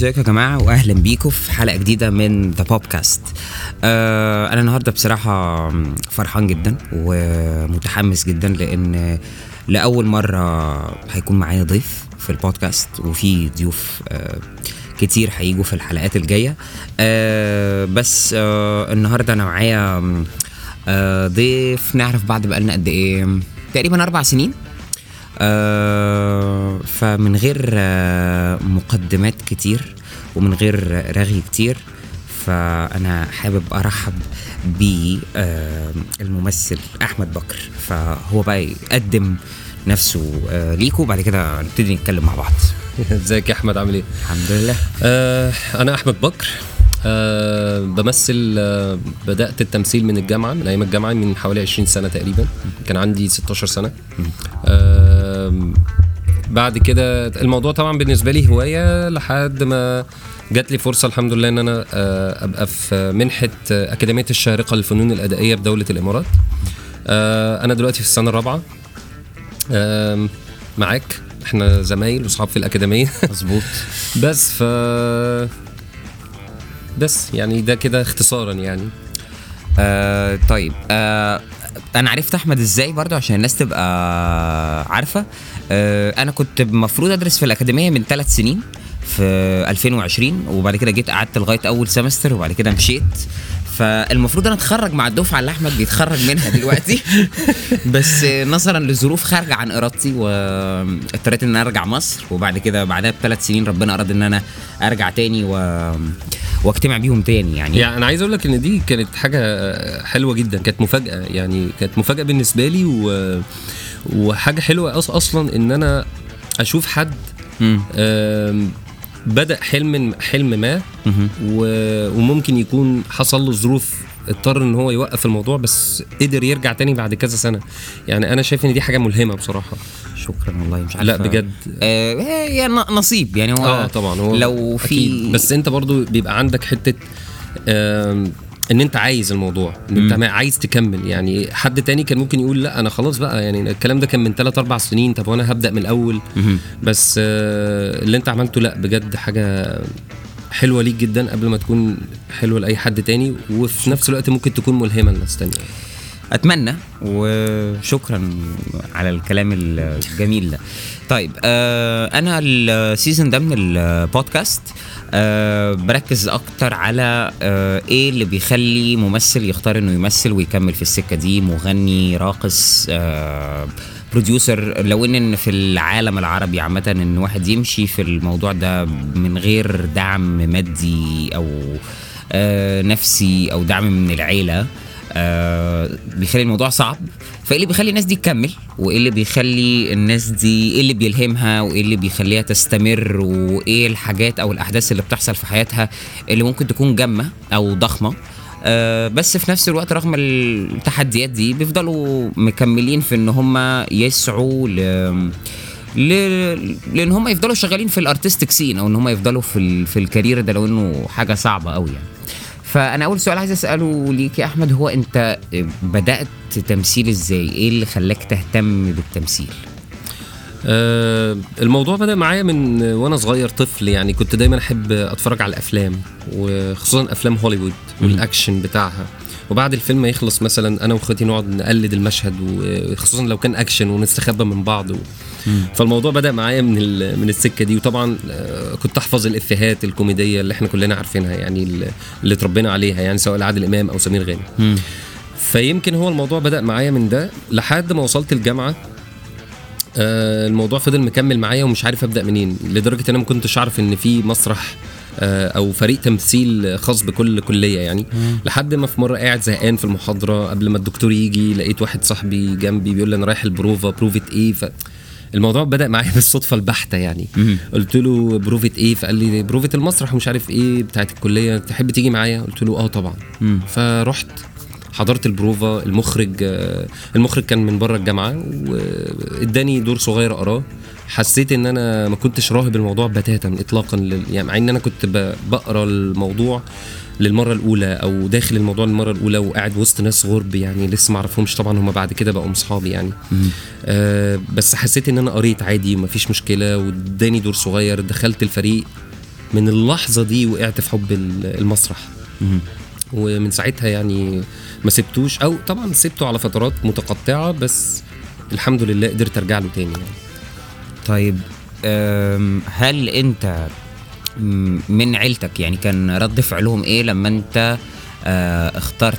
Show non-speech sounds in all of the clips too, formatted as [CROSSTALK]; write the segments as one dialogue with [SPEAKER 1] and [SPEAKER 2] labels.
[SPEAKER 1] ازيكم يا جماعة؟ واهلا بيكم في حلقة جديدة من ذا بودكاست آه أنا النهارده بصراحة فرحان جدا ومتحمس جدا لأن لأول مرة هيكون معايا ضيف في البودكاست وفي ضيوف آه كتير هيجوا في الحلقات الجاية. آه بس النهارده أنا معايا ضيف نعرف بعض بقالنا قد إيه؟ تقريبا أربع سنين. آه فمن غير آه مقدمات كتير ومن غير رغي كتير. فأنا حابب أرحب بالممثل أحمد بكر. فهو بقى يقدم نفسه آه ليكوا وبعد كده نبتدي نتكلم مع بعض. [LAUGHS]
[SPEAKER 2] إزيك يا أحمد؟ عامل إيه؟
[SPEAKER 1] الحمد لله.
[SPEAKER 2] آه أنا أحمد بكر. آه بمثل آه بدأت التمثيل من الجامعة من أيام الجامعة من حوالي 20 سنة تقريبا. كان عندي 16 سنة. آه بعد كده الموضوع طبعا بالنسبة لي هواية لحد ما جات لي فرصة الحمد لله إن أنا آه أبقى في منحة آه، أكاديمية الشارقة للفنون الأدائية بدوله الإمارات. آه أنا دلوقتي في السنة الرابعة. معاك. إحنا زمايل واصحاب في الأكاديمية.
[SPEAKER 1] مظبوط. [LAUGHS]
[SPEAKER 2] بس ف بس يعني ده كده اختصارا يعني.
[SPEAKER 1] آه طيب. آه أنا عرفت أحمد إزاي برضو عشان الناس تبقى عارفة. آه أنا كنت المفروض أدرس في الأكاديمية من ثلاث سنين. في 2020 وبعد كده جيت قعدت لغاية أول سمستر وبعد كده مشيت. فالمفروض أنا أتخرج مع الدفعة اللي أحمد بيتخرج منها دلوقتي. [LAUGHS] بس نظرا لظروف خارجة عن إرادتي واضطريت إن أنا أرجع مصر وبعد كده بعدها بثلاث سنين ربنا أراد إن أنا أرجع تاني و... وأجتمع بيهم تاني يعني.
[SPEAKER 2] يعني أنا عايز أقول لك إن دي كانت حاجة حلوة جدا كانت مفاجأة يعني كانت مفاجأة بالنسبة لي و... وحاجة حلوة. أصلا إن أنا أشوف حد بدأ حلم حلم ما. وممكن يكون حصل له ظروف اضطر إن هو يوقف الموضوع بس قدر يرجع تاني بعد كذا سنة. يعني أنا شايف إن دي حاجة ملهمة بصراحة.
[SPEAKER 1] شكرا والله مش عارف
[SPEAKER 2] لا بجد.
[SPEAKER 1] آه هي نصيب. يعني هو
[SPEAKER 2] آه طبعا. هو
[SPEAKER 1] لو في
[SPEAKER 2] أكيد. بس أنت برضو بيبقى عندك حتة آم، إن أنت عايز الموضوع إن أنت ما- عايز تكمل. يعني حد تاني كان ممكن يقول لأ أنا خلاص بقى يعني الكلام ده كان من 3 4 سنين طب وأنا هبدأ من الأول؟
[SPEAKER 1] مهم.
[SPEAKER 2] بس اللي أنت عملته لأ بجد حاجة حلوة ليك جدا قبل ما تكون حلوة لأي حد تاني وفي نفس الوقت ممكن تكون ملهمة لناس تانية.
[SPEAKER 1] أتمنى وشكرا على الكلام الجميل ده. طيب آه أنا ال season ده من البودكاست. آه بركز أكتر على آه إيه اللي بيخلي ممثل يختار إنه يمثل ويكمل في السكة دي مغني راقص آه producer لو إن في العالم العربي عامة إن واحد يمشي في الموضوع ده من غير دعم مادي أو آه نفسي أو دعم من العيلة آه بيخلي الموضوع صعب. فإيه اللي بيخلي الناس دي تكمل؟ وإيه اللي بيخلي الناس دي إيه اللي بيلهمها؟ وإيه اللي بيخليها تستمر؟ وإيه الحاجات أو الأحداث اللي بتحصل في حياتها اللي ممكن تكون جامدة أو ضخمة؟ آه بس في نفس الوقت رغم التحديات دي بيفضلوا مكملين في إن هم يسعوا ل ل... لإن هم يفضلوا شغالين في ال artistic scene أو إن هم يفضلوا في ال... في ال career ده لو إنه حاجة صعبة قوي يعني. فأنا أول سؤال عايز أسأله ليك يا أحمد هو أنت بدأت تمثيل إزاي؟ إيه اللي خلاك تهتم بالتمثيل؟
[SPEAKER 2] آه، الموضوع بدأ معايا من وأنا صغير طفل يعني كنت دايما أحب أتفرج على الأفلام وخصوصا أفلام هوليوود والأكشن بتاعها. وبعد الفيلم يخلص مثلا أنا وإخواتي نقعد نقلد المشهد وخصوصا لو كان أكشن ونستخبى من بعض و... فالموضوع بدأ معايا من. من السكة دي. وطبعا آه، كنت أحفظ الإفيهات الكوميدية اللي إحنا كلنا عارفينها يعني اللي- اتربينا عليها يعني سواء لعادل إمام أو سمير غانم. فيمكن هو الموضوع بدأ معايا من ده لحد ما وصلت الجامعة. آه، الموضوع فضل مكمل معايا ومش عارف أبدأ منين لدرجة إن أنا ما كنتش أعرف إن في مسرح آه، أو فريق تمثيل خاص بكل كليه يعني. لحد ما في مرة قاعد زهقان في المحاضرة قبل ما الدكتور يجي لقيت واحد صاحبي جنبي بيقول لي أنا رايح البروفا بروفة إيه؟ ف الموضوع بدأ معايا [LAUGHS] بالصدفة البحتة يعني. قلت له بروفه إيه؟ فقال لي بروفه المسرح ومش عارف إيه بتاعت الكلية تحب تيجي معايا؟ قلت له آه طبعا. فرحت حضرت البروفا المخرج آه، المخرج كان من بره الجامعة وإداني دور صغير أقراه. حسيت إن أنا ما كنتش راهب الموضوع بتاتا اطلاقا لل... يعني مع إن أنا كنت. بقرأ الموضوع للمرة الأولى أو داخل الموضوع للمرة الأولى وقاعد وسط ناس غرب يعني لسه ما أعرفهمش طبعا هم بعد كده بقوا اصحابي يعني. آه بس حسيت إن أنا قريت عادي ومفيش مشكلة واداني دور صغير دخلت الفريق من اللحظة دي وقعت في حب ال- المسرح.
[SPEAKER 1] مم.
[SPEAKER 2] ومن ساعتها يعني ما سبتوش أو طبعا سبته على فترات متقطعة بس الحمد لله قدرت أرجع له تاني يعني.
[SPEAKER 1] طيب هل أنت من عيلتك. يعني كان رد فعلهم إيه لما أنت آه، اخترت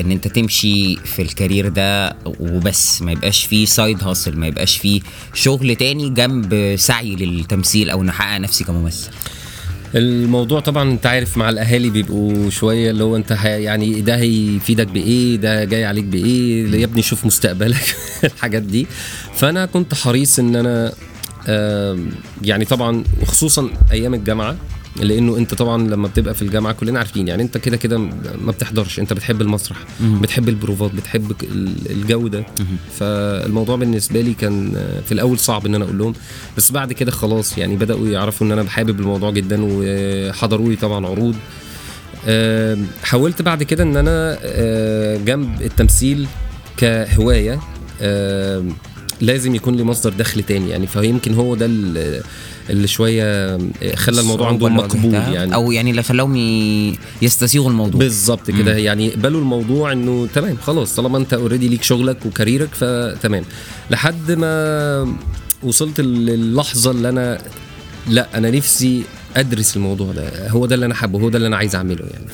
[SPEAKER 1] إن أنت تمشي في ال career ده وبس؟ ما يبقاش فيه side hustle ما يبقاش فيه شغل تاني جنب سعي للتمثيل أو ان أحقق نفسي كممثل.
[SPEAKER 2] الموضوع طبعا أنت عارف مع الأهالي بيبقوا شوية اللي هو أنت يعني ده هيفيدك بإيه؟ ده جاي عليك بإيه؟ يا ابني شوف مستقبلك [LAUGHS] الحاجات دي. فأنا كنت حريص إن أنا يعني طبعا وخصوصا أيام الجامعة لأنه أنت طبعا لما بتبقى في الجامعة كلنا عارفين يعني أنت كده كده ما بتحضرش أنت بتحب المسرح بتحب البروفات بتحب الجو ده. فالموضوع بالنسبة لي كان آه، في الأول صعب إن أنا أقول لهم بس بعد كده خلاص يعني بدأوا يعرفوا إن أنا بحابب الموضوع جدا وحضروا لي طبعا عروض. حاولت بعد كده إن أنا آه، جنب التمثيل كهواية لازم يكون لي مصدر دخل تاني يعني فيمكن هو ده اللي شوية خلى الموضوع عندهم مقبول يعني.
[SPEAKER 1] أو يعني اللي خلاهم يستسيغوا الموضوع.
[SPEAKER 2] بالظبط كده. يعني يقبلوا الموضوع إنه تمام خلاص طالما أنت اوريدي ليك شغلك وكاريرك فتمام. لحد ما وصلت للحظة اللي أنا لا أنا نفسي أدرس الموضوع ده. هو ده اللي أنا حابه هو ده اللي أنا عايز أعمله يعني.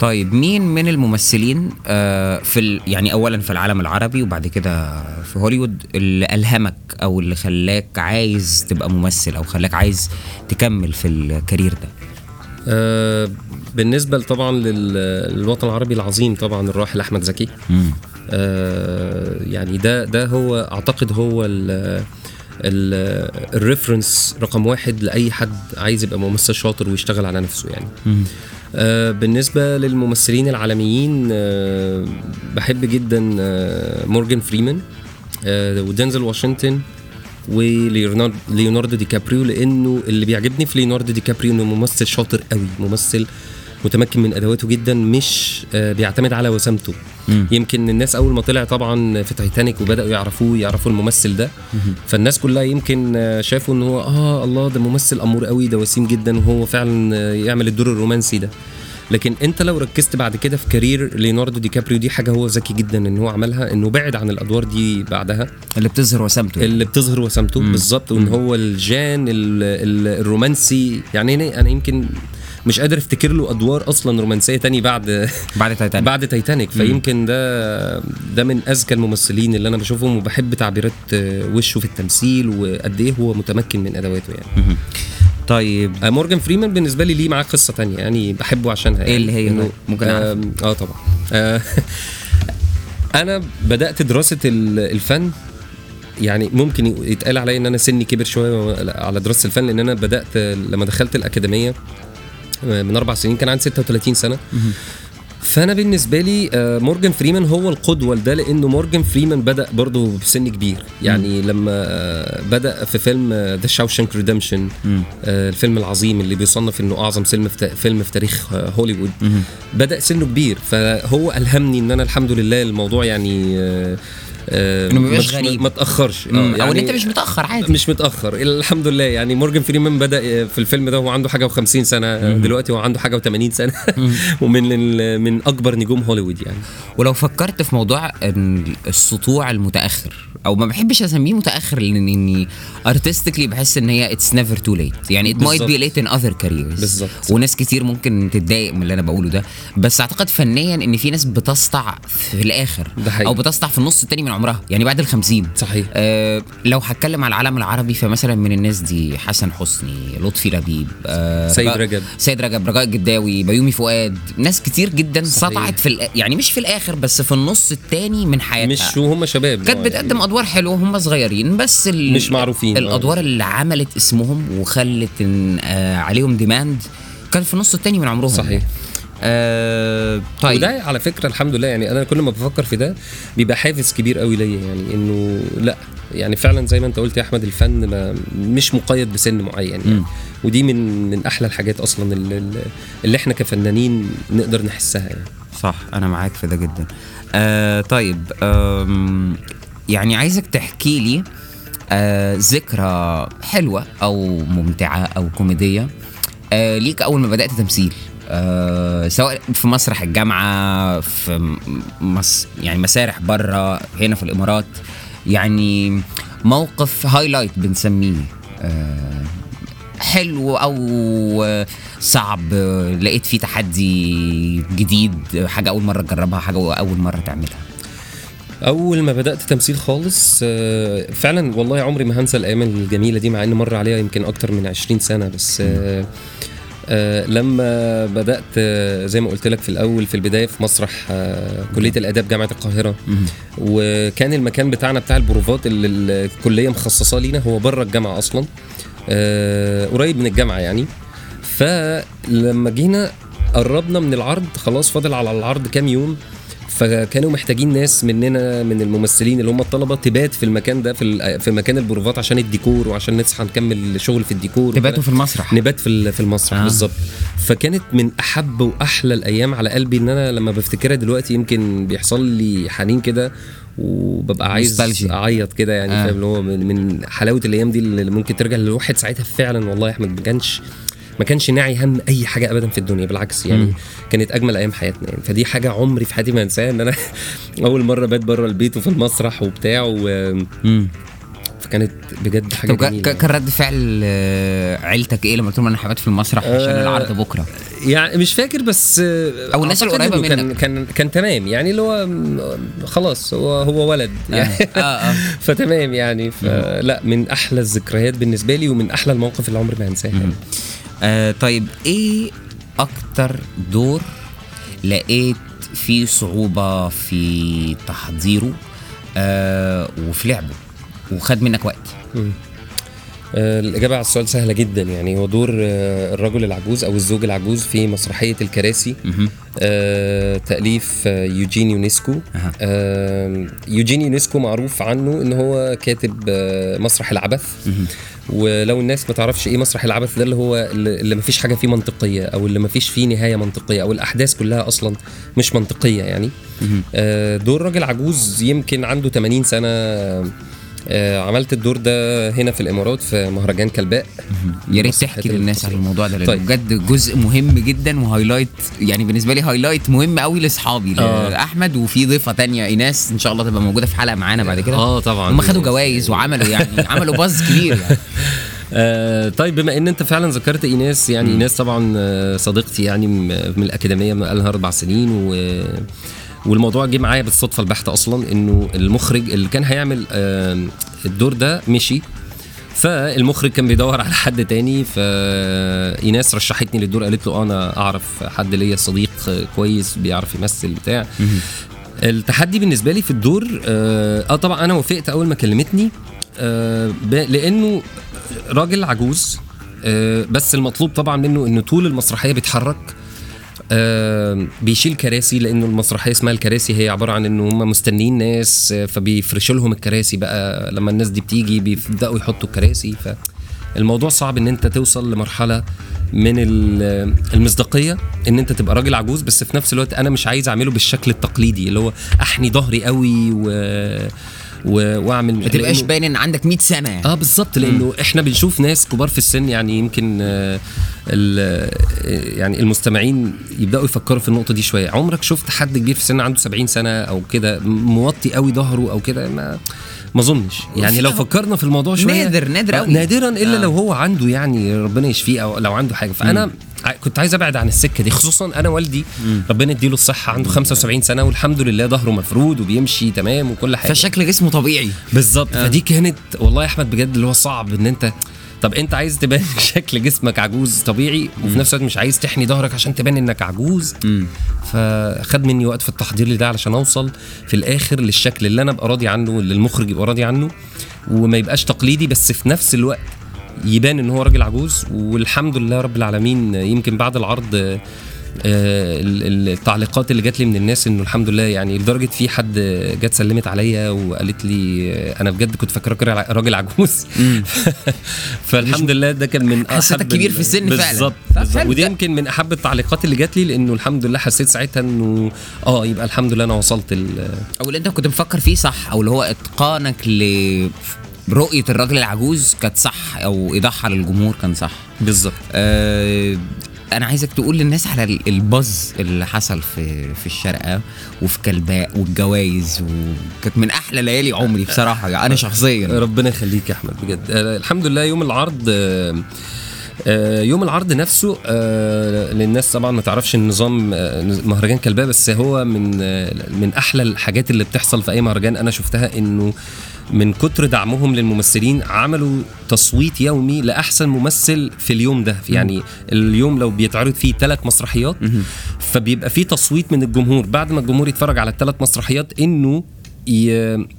[SPEAKER 1] طيب مين من الممثلين آه، في. يعني اولا في العالم العربي وبعد كده في هوليوود اللي ألهمك أو اللي خلاك عايز تبقى ممثل أو خلاك عايز تكمل في ال career ده
[SPEAKER 2] آه بالنسبة طبعا لل- للوطن العربي العظيم طبعا الراحل أحمد زكي. آه يعني ده ده هو أعتقد هو ال ال reference رقم واحد لأي حد عايز يبقى ممثل شاطر ويشتغل على نفسه يعني
[SPEAKER 1] مم.
[SPEAKER 2] آه بالنسبة للممثلين العالميين آه بحب جدا آه مورجان فريمان ودينزل واشنطن وليوناردو ليوناردو دي كابريو لأنه اللي بيعجبني في ليوناردو دي كابريو إنه ممثل شاطر قوي ممثل متمكن من أدواته جدا مش آه بيعتمد على وسامته. يمكن الناس أول ما طلع طبعا في تايتانيك وبدأوا يعرفوه يعرفوا الممثل ده. فالناس كلها يمكن آه، شافوا إن هو آه الله ده ممثل أمور قوي ده وسيم جدا وهو فعلا آه، يعمل الدور الرومانسي ده. لكن أنت لو ركزت بعد كده في career ليوناردو دي كابريو دي حاجة هو ذكي جدا إن هو عملها إنه بعد عن الأدوار دي بعدها.
[SPEAKER 1] اللي بتظهر وسامته
[SPEAKER 2] اللي بتظهر وسامته بالظبط. وإن هو الجان ال ال الرومانسي. يعني أنا يمكن مش قادر افتكر له أدوار أصلا رومانسية تاني بعد [LAUGHS]
[SPEAKER 1] بعد تايتانيك
[SPEAKER 2] بعد تايتانيك فيمكن ده ده من أذكى الممثلين اللي أنا بشوفهم وبحب تعبيرات وشه في التمثيل وقد إيه هو متمكن من أدواته يعني.
[SPEAKER 1] طيب.
[SPEAKER 2] آه، مورجان فريمان بالنسبة لي ليه معاه قصة تانية يعني بحبه عشانها
[SPEAKER 1] إيه اللي هي
[SPEAKER 2] يعني؟
[SPEAKER 1] ممكن
[SPEAKER 2] آه طبعا. آه، [LAUGHS] أنا بدأت دراسة ال- الفن يعني ممكن يتقال عليا إن أنا سني كبر شوية على دراسة الفن لأن أنا بدأت لما دخلت الأكاديمية من أربع سنين كان عندي 36 سنة فأنا بالنسبة لي آه، مورجان فريمان هو القدوة لده لأنه مورجان فريمان بدأ برضه بسن كبير يعني لما آه، بدأ في فيلم The Shawshank
[SPEAKER 1] Redemption.
[SPEAKER 2] الفيلم العظيم اللي بيصنف إنه أعظم فيلم في فيلم في تاريخ آه، هوليوود. بدأ سنه كبير فهو ألهمني إن أنا الحمد لله الموضوع يعني آه، آه،
[SPEAKER 1] إنه ما غريب.
[SPEAKER 2] ما تاخرش آه،
[SPEAKER 1] مم. أو إن
[SPEAKER 2] يعني
[SPEAKER 1] أنت مش متأخر عادي.
[SPEAKER 2] مش متأخر. الحمد لله يعني مورجان فريمان بدأ في الفيلم ده وهو عنده حاجة و50 سنة دلوقتي هو عنده حاجة و80 سنة. [LAUGHS] ومن من أكبر نجوم هوليوود يعني.
[SPEAKER 1] ولو فكرت في موضوع السطوع المتأخر أو ما بحبش أسميه متأخر لأن إني artistically بحس إن هي it's never too late يعني might
[SPEAKER 2] بالظبط.
[SPEAKER 1] be late in other careers.
[SPEAKER 2] بالظبط.
[SPEAKER 1] وناس كتير ممكن تتضايق من اللي أنا بقوله ده. بس أعتقد فنيا إن في ناس بتسطع في الآخر.
[SPEAKER 2] ده حقيقي.
[SPEAKER 1] أو بتسطع في النص التاني من عمرها يعني بعد الخمسين
[SPEAKER 2] صحيح.
[SPEAKER 1] آه لو هتكلم على العالم العربي فمثلا من الناس دي حسن حسني لطفي لبيب آه
[SPEAKER 2] سيد رجب.
[SPEAKER 1] سيد رجب رجاء الجداوي بيومي فؤاد ناس كتير جدا
[SPEAKER 2] صحيح.
[SPEAKER 1] سطعت في يعني مش في الآخر بس في النص التاني من حياتها
[SPEAKER 2] مش وهم شباب
[SPEAKER 1] كانت بتقدم أدوار حلوة وهم صغيرين بس ال...
[SPEAKER 2] مش معروفين،.
[SPEAKER 1] الأدوار اللي عملت اسمهم وخلت آه عليهم ديماند كان في النص التاني من عمرهم
[SPEAKER 2] صحيح.
[SPEAKER 1] آه طيب.
[SPEAKER 2] وده على فكرة الحمد لله يعني أنا كل ما بفكر في ده بيبقى حافز كبير قوي ليا يعني إنه لأ يعني فعلا زي ما أنت قلت يا أحمد الفن ما مش مقيد بسن معين يعني
[SPEAKER 1] مم.
[SPEAKER 2] ودي من من أحلى الحاجات أصلا اللي, اللي إحنا كفنانين نقدر نحسها يعني.
[SPEAKER 1] صح أنا معاك في ده جدا. آه طيب يعني عايزك تحكي لي آه ذكرى حلوة أو ممتعة أو كوميدية آه ليك أول ما بدأت تمثيل. آه سواء في مسرح الجامعة في مس يعني مسارح بره هنا في الإمارات. يعني موقف هايلايت بنسميه. آه حلو أو صعب لقيت فيه تحدي جديد حاجة أول مرة تجربها حاجة أول مرة تعملها.
[SPEAKER 2] أول ما بدأت تمثيل خالص آه، فعلا والله عمري ما هنسى الأيام الجميلة دي مع ان مر عليها يمكن أكتر من 20 سنة بس آه، لما بدأت آه، زي ما قلت لك في الأول في البداية في مسرح آه، كلية الآداب جامعة القاهرة. وكان المكان بتاعنا بتاع البروفات اللي الكلية مخصصاه لينا هو بره الجامعة أصلا آه، قريب من الجامعة يعني. فلما جينا قربنا من العرض خلاص فاضل على العرض كام يوم فكانوا محتاجين ناس مننا من الممثلين اللي هم الطلبة تبات في المكان ده في في مكان البروفات عشان الديكور وعشان نصحى نكمل شغل في الديكور
[SPEAKER 1] تباتوا في المسرح
[SPEAKER 2] نبات في في المسرح
[SPEAKER 1] آه.
[SPEAKER 2] بالظبط فكانت من أحب وأحلى الأيام على قلبي إن أنا لما بفتكرها دلوقتي يمكن بيحصل لي حنين كده وببقى عايز. أعيط كده يعني
[SPEAKER 1] آه.
[SPEAKER 2] آه. فاهم اللي هو من, من حلاوة الأيام دي اللي ممكن ترجع للواحد ساعتها فعلا والله يا أحمد ما كانش ما كانش ناعي هم أي حاجة ابدا في الدنيا بالعكس يعني
[SPEAKER 1] مم.
[SPEAKER 2] كانت أجمل أيام حياتنا يعني فدي حاجة عمري في حياتي ما انساها إن أنا [LAUGHS] أول مرة بات بره البيت وفي المسرح وبتاع و...
[SPEAKER 1] مم.
[SPEAKER 2] فكانت بجد حاجة
[SPEAKER 1] طب
[SPEAKER 2] جميلة
[SPEAKER 1] كا- كان رد فعل آه، عيلتك إيه لما قلت لهم أنا هبات في المسرح عشان
[SPEAKER 2] آه،
[SPEAKER 1] العرض بكرة
[SPEAKER 2] يعني مش فاكر بس
[SPEAKER 1] أو الناس
[SPEAKER 2] أعتقد
[SPEAKER 1] القريبة
[SPEAKER 2] إنه كان
[SPEAKER 1] منك.
[SPEAKER 2] كان كان تمام يعني اللي هو م- خلاص هو هو ولد يعني
[SPEAKER 1] آه آه [LAUGHS]
[SPEAKER 2] فتمام يعني فلا من أحلى الذكريات بالنسبة لي ومن أحلى المواقف اللي عمري ما هنساها يعني.
[SPEAKER 1] آه طيب إيه أكتر دور لقيت فيه صعوبة في تحضيره آه وفي لعبه وخد منك وقت
[SPEAKER 2] مم. آه، الإجابة على السؤال سهلة جدا يعني هو دور آه، الرجل العجوز أو الزوج العجوز في مسرحية الكراسي. آه، تأليف آه، يوجين يونسكو. آه، يوجين يونسكو معروف عنه إن هو كاتب مسرح العبث. ولو الناس ما تعرفش إيه مسرح العبث ده اللي هو اللي ما فيش حاجة فيه منطقية أو اللي ما فيش فيه نهاية منطقية أو الأحداث كلها أصلا مش منطقية يعني. آه، دور راجل عجوز يمكن عنده 80 سنة عملت الدور ده هنا في الإمارات في مهرجان كلباء
[SPEAKER 1] يا ريت تحكي للناس عن. الموضوع ده لأنه
[SPEAKER 2] طيب.
[SPEAKER 1] بجد جزء مهم جدا و highlight يعني بالنسبة لي highlight مهم قوي لأصحابي
[SPEAKER 2] آه.
[SPEAKER 1] لأحمد وفي ضيفة تانية إيناس إن شاء الله تبقى موجودة في حلقة معانا بعد كده
[SPEAKER 2] آه طبعا
[SPEAKER 1] هم خدوا جوائز وعملوا يعني [LAUGHS] عملوا باز كبير يعني [LAUGHS]
[SPEAKER 2] آه طيب بما إن أنت فعلا ذكرت إيناس يعني إيناس طبعا آه، صديقتي يعني من الأكاديمية من لها أربع سنين و والموضوع جه معايا بالصدفة البحتة أصلا إنه المخرج اللي كان هيعمل الدور ده مشي. فالمخرج كان بيدور على حد تاني فايناس رشحتني للدور قالت له آه، أنا أعرف حد ليا صديق كويس بيعرف يمثل بتاع. التحدي بالنسبة لي في الدور آه آه، طبعا أنا وافقت أول ما كلمتني آه لأنه راجل عجوز آه بس المطلوب طبعا منه إنه طول المسرحية بيتحرك. بيشيل كراسي لأنه المسرحية اسمها الكراسي هي عبارة عن إنه هم مستنيين ناس آه، فبيفرشوا لهم الكراسي بقى. لما الناس دي بتيجي بيبدأوا يحطوا الكراسي. فالموضوع صعب إن أنت توصل لمرحلة من ال- المصداقية إن أنت تبقى راجل عجوز بس في نفس الوقت أنا مش عايز أعمله بالشكل التقليدي اللي هو أحني ظهري قوي و... و... واعمل
[SPEAKER 1] ما تبقاش باين إن عندك 100 سنة. يعني.
[SPEAKER 2] آه بالظبط لأنه إحنا بنشوف ناس كبار في السن يعني يمكن آه، ال- آه، يعني المستمعين يبدأوا يفكروا في النقطة دي شوية. عمرك شفت حد كبير في السن عنده 70 سنة أو كده موطي قوي ظهره أو كده؟ ما ما اظنش. يعني لو فكرنا في الموضوع شوية
[SPEAKER 1] نادر- نادر قوي.
[SPEAKER 2] نادرا إلا
[SPEAKER 1] آه.
[SPEAKER 2] لو هو عنده يعني ربنا يشفيه أو لو عنده حاجة. فأنا ع- كنت عايز أبعد عن السكة دي خصوصا أنا والدي ربنا يديله الصحة عنده 75 سنة والحمد لله ظهره مفرود وبيمشي تمام وكل حاجة.
[SPEAKER 1] فشكل جسمه طبيعي.
[SPEAKER 2] بالظبط. آه. فدي كانت والله يا أحمد بجد اللي هو صعب إن أنت طب انت عايز تبان [LAUGHS] شكل جسمك عجوز طبيعي وفي نفس الوقت مش عايز تحني ظهرك عشان تبان انك عجوز.
[SPEAKER 1] مم.
[SPEAKER 2] فخد مني وقت في التحضير لده علشان اوصل في الآخر للشكل اللي أنا ابقى راضي عنه واللي المخرج يبقى راضي عنه وما يبقاش تقليدي بس في نفس الوقت يبان ان هو راجل عجوز. والحمد لله رب العالمين يمكن بعد العرض ال- ال- التعليقات اللي جات لي من الناس إنه الحمد لله يعني لدرجة في حد جت سلمت عليا وقالت لي آه، أنا بجد كنت فاكراك راجل- عجوز. [LAUGHS] فالحمد لله ده كان من
[SPEAKER 1] حسيتك
[SPEAKER 2] أحب
[SPEAKER 1] كبير في السن فعلا.
[SPEAKER 2] بالظبط ودي. يمكن من أحب التعليقات اللي جات لي لأنه الحمد لله حسيت ساعتها إنه آه يبقى الحمد لله أنا وصلت
[SPEAKER 1] أو اللي أنت كنت مفكر فيه صح أو اللي هو إتقانك ل رؤية الراجل العجوز كانت صح أو إيضاحها للجمهور كان صح.
[SPEAKER 2] بالظبط.
[SPEAKER 1] آه أنا عايزك تقول للناس على ال- البuzz اللي حصل في في الشارقة وفي كلباء والجوائز وكانت من أحلى ليالي عمري بصراحة يعني أنا شخصيا.
[SPEAKER 2] ربنا يخليك يا أحمد بجد. آه، الحمد لله يوم العرض آه، آه، يوم العرض نفسه للناس طبعا ما تعرفش النظام مهرجان كلباء بس هو من من أحلى الحاجات اللي بتحصل في أي مهرجان أنا شفتها إنه من كتر دعمهم للممثلين عملوا تصويت يومي لأحسن ممثل في اليوم ده. يعني اليوم لو بيتعرض فيه ثلاث مسرحيات فبيبقى فيه تصويت من الجمهور. بعد ما الجمهور يتفرج على الثلاث مسرحيات إنه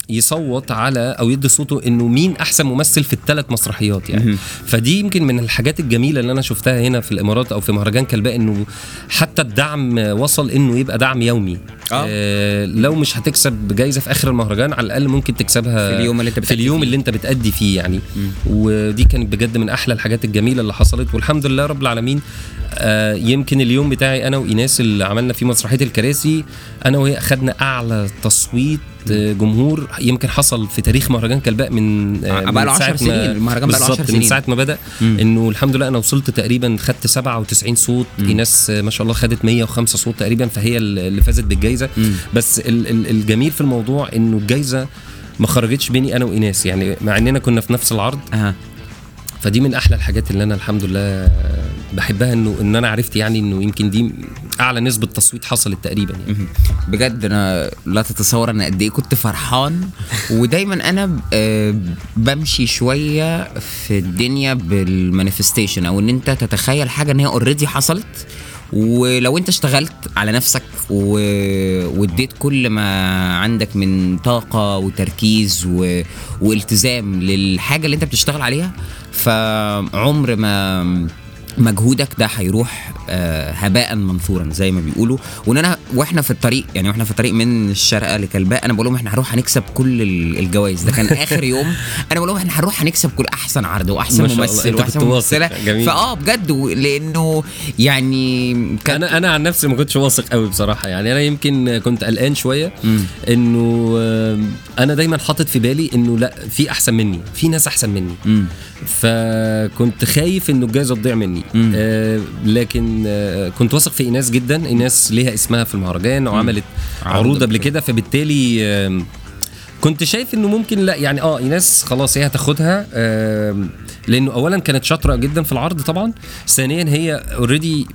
[SPEAKER 2] يصوت على أو يدي صوته إنه مين أحسن ممثل في الثلاث مسرحيات يعني. فدي يمكن من الحاجات الجميلة اللي أنا شفتها هنا في الإمارات أو في مهرجان كلباء إنه حتى الدعم وصل إنه يبقى دعم يومي.
[SPEAKER 1] آه.
[SPEAKER 2] آه لو مش هتكسب جايزة في آخر المهرجان على الأقل ممكن تكسبها
[SPEAKER 1] في اليوم اللي
[SPEAKER 2] في
[SPEAKER 1] بتأدي
[SPEAKER 2] اليوم
[SPEAKER 1] فيه.
[SPEAKER 2] اللي انت بتأدي فيه يعني. ودي كانت بجد من أحلى الحاجات الجميلة اللي حصلت. والحمد لله رب العالمين آه يمكن اليوم بتاعي أنا وإيناس اللي عملنا فيه مسرحية الكراسي أنا وهي أخدنا أعلى تصويت آه، جمهور يمكن حصل في تاريخ مهرجان كلباء من
[SPEAKER 1] آه،
[SPEAKER 2] من
[SPEAKER 1] بقاله
[SPEAKER 2] ساعة
[SPEAKER 1] 10
[SPEAKER 2] ما-
[SPEAKER 1] سنين، المهرجان بقاله 10
[SPEAKER 2] بالظبط،
[SPEAKER 1] سنين.
[SPEAKER 2] من ساعة ما بدأ. إنه الحمد لله أنا وصلت تقريبا خدت 97 صوت. إيناس آه، ما شاء الله خدت 105 صوت تقريبا فهي اللي فازت بالجائزه بس ال- ال- الجميل في الموضوع إنه الجائزه ما خرجتش بيني أنا وايناس يعني مع إننا كنا في نفس العرض.
[SPEAKER 1] أه.
[SPEAKER 2] فدي من أحلى الحاجات اللي أنا الحمد لله بحبها إنه إن أنا عرفت يعني إنه يمكن دي أعلى نسبة تصويت حصلت تقريبا يعني.
[SPEAKER 1] بجد أنا لا تتصور أنا قد إيه كنت فرحان. [LAUGHS] ودايما أنا آه، بمشي شوية في الدنيا بال manifestation أو إن أنت تتخيل حاجة إن هي already حصلت. ولو انت اشتغلت على نفسك و... واديت كل ما عندك من طاقة وتركيز و... والتزام للحاجة اللي انت بتشتغل عليها فعمر ما مجهودك ده هيروح آه، هباء منثورا زي ما بيقولوا. وإن أنا وإحنا في الطريق يعني وإحنا في الطريق من الشارقة لكلباء أنا بقول لهم إحنا هنروح هنكسب كل ال- الجوائز. ده كان [LAUGHS] آخر يوم أنا بقول لهم إحنا هنروح هنكسب كل أحسن عرض
[SPEAKER 2] وأحسن
[SPEAKER 1] ممثل
[SPEAKER 2] وأحسن.
[SPEAKER 1] ممثلة.
[SPEAKER 2] جميل.
[SPEAKER 1] فآه بجد. لأنه يعني كان
[SPEAKER 2] أنا أنا عن نفسي ما كنتش واثق قوي بصراحة. يعني أنا يمكن كنت قلقان شوية إنه آه، أنا دايما حاطط في بالي إنه لأ في أحسن مني في ناس أحسن مني.
[SPEAKER 1] مم.
[SPEAKER 2] فكنت خايف إنه الجائزه تضيع مني.
[SPEAKER 1] مم.
[SPEAKER 2] آه لكن آه كنت واثق في إيناس جدا إيناس ليها اسمها في المهرجان وعملت
[SPEAKER 1] عروض
[SPEAKER 2] عروض
[SPEAKER 1] قبل كده.
[SPEAKER 2] فبالتالي آم، كنت شايف إنه ممكن لا يعني آه إيناس خلاص هي هتاخدها آم، لأنه اولا كانت شاطرة جدا في العرض طبعا ثانيا هي already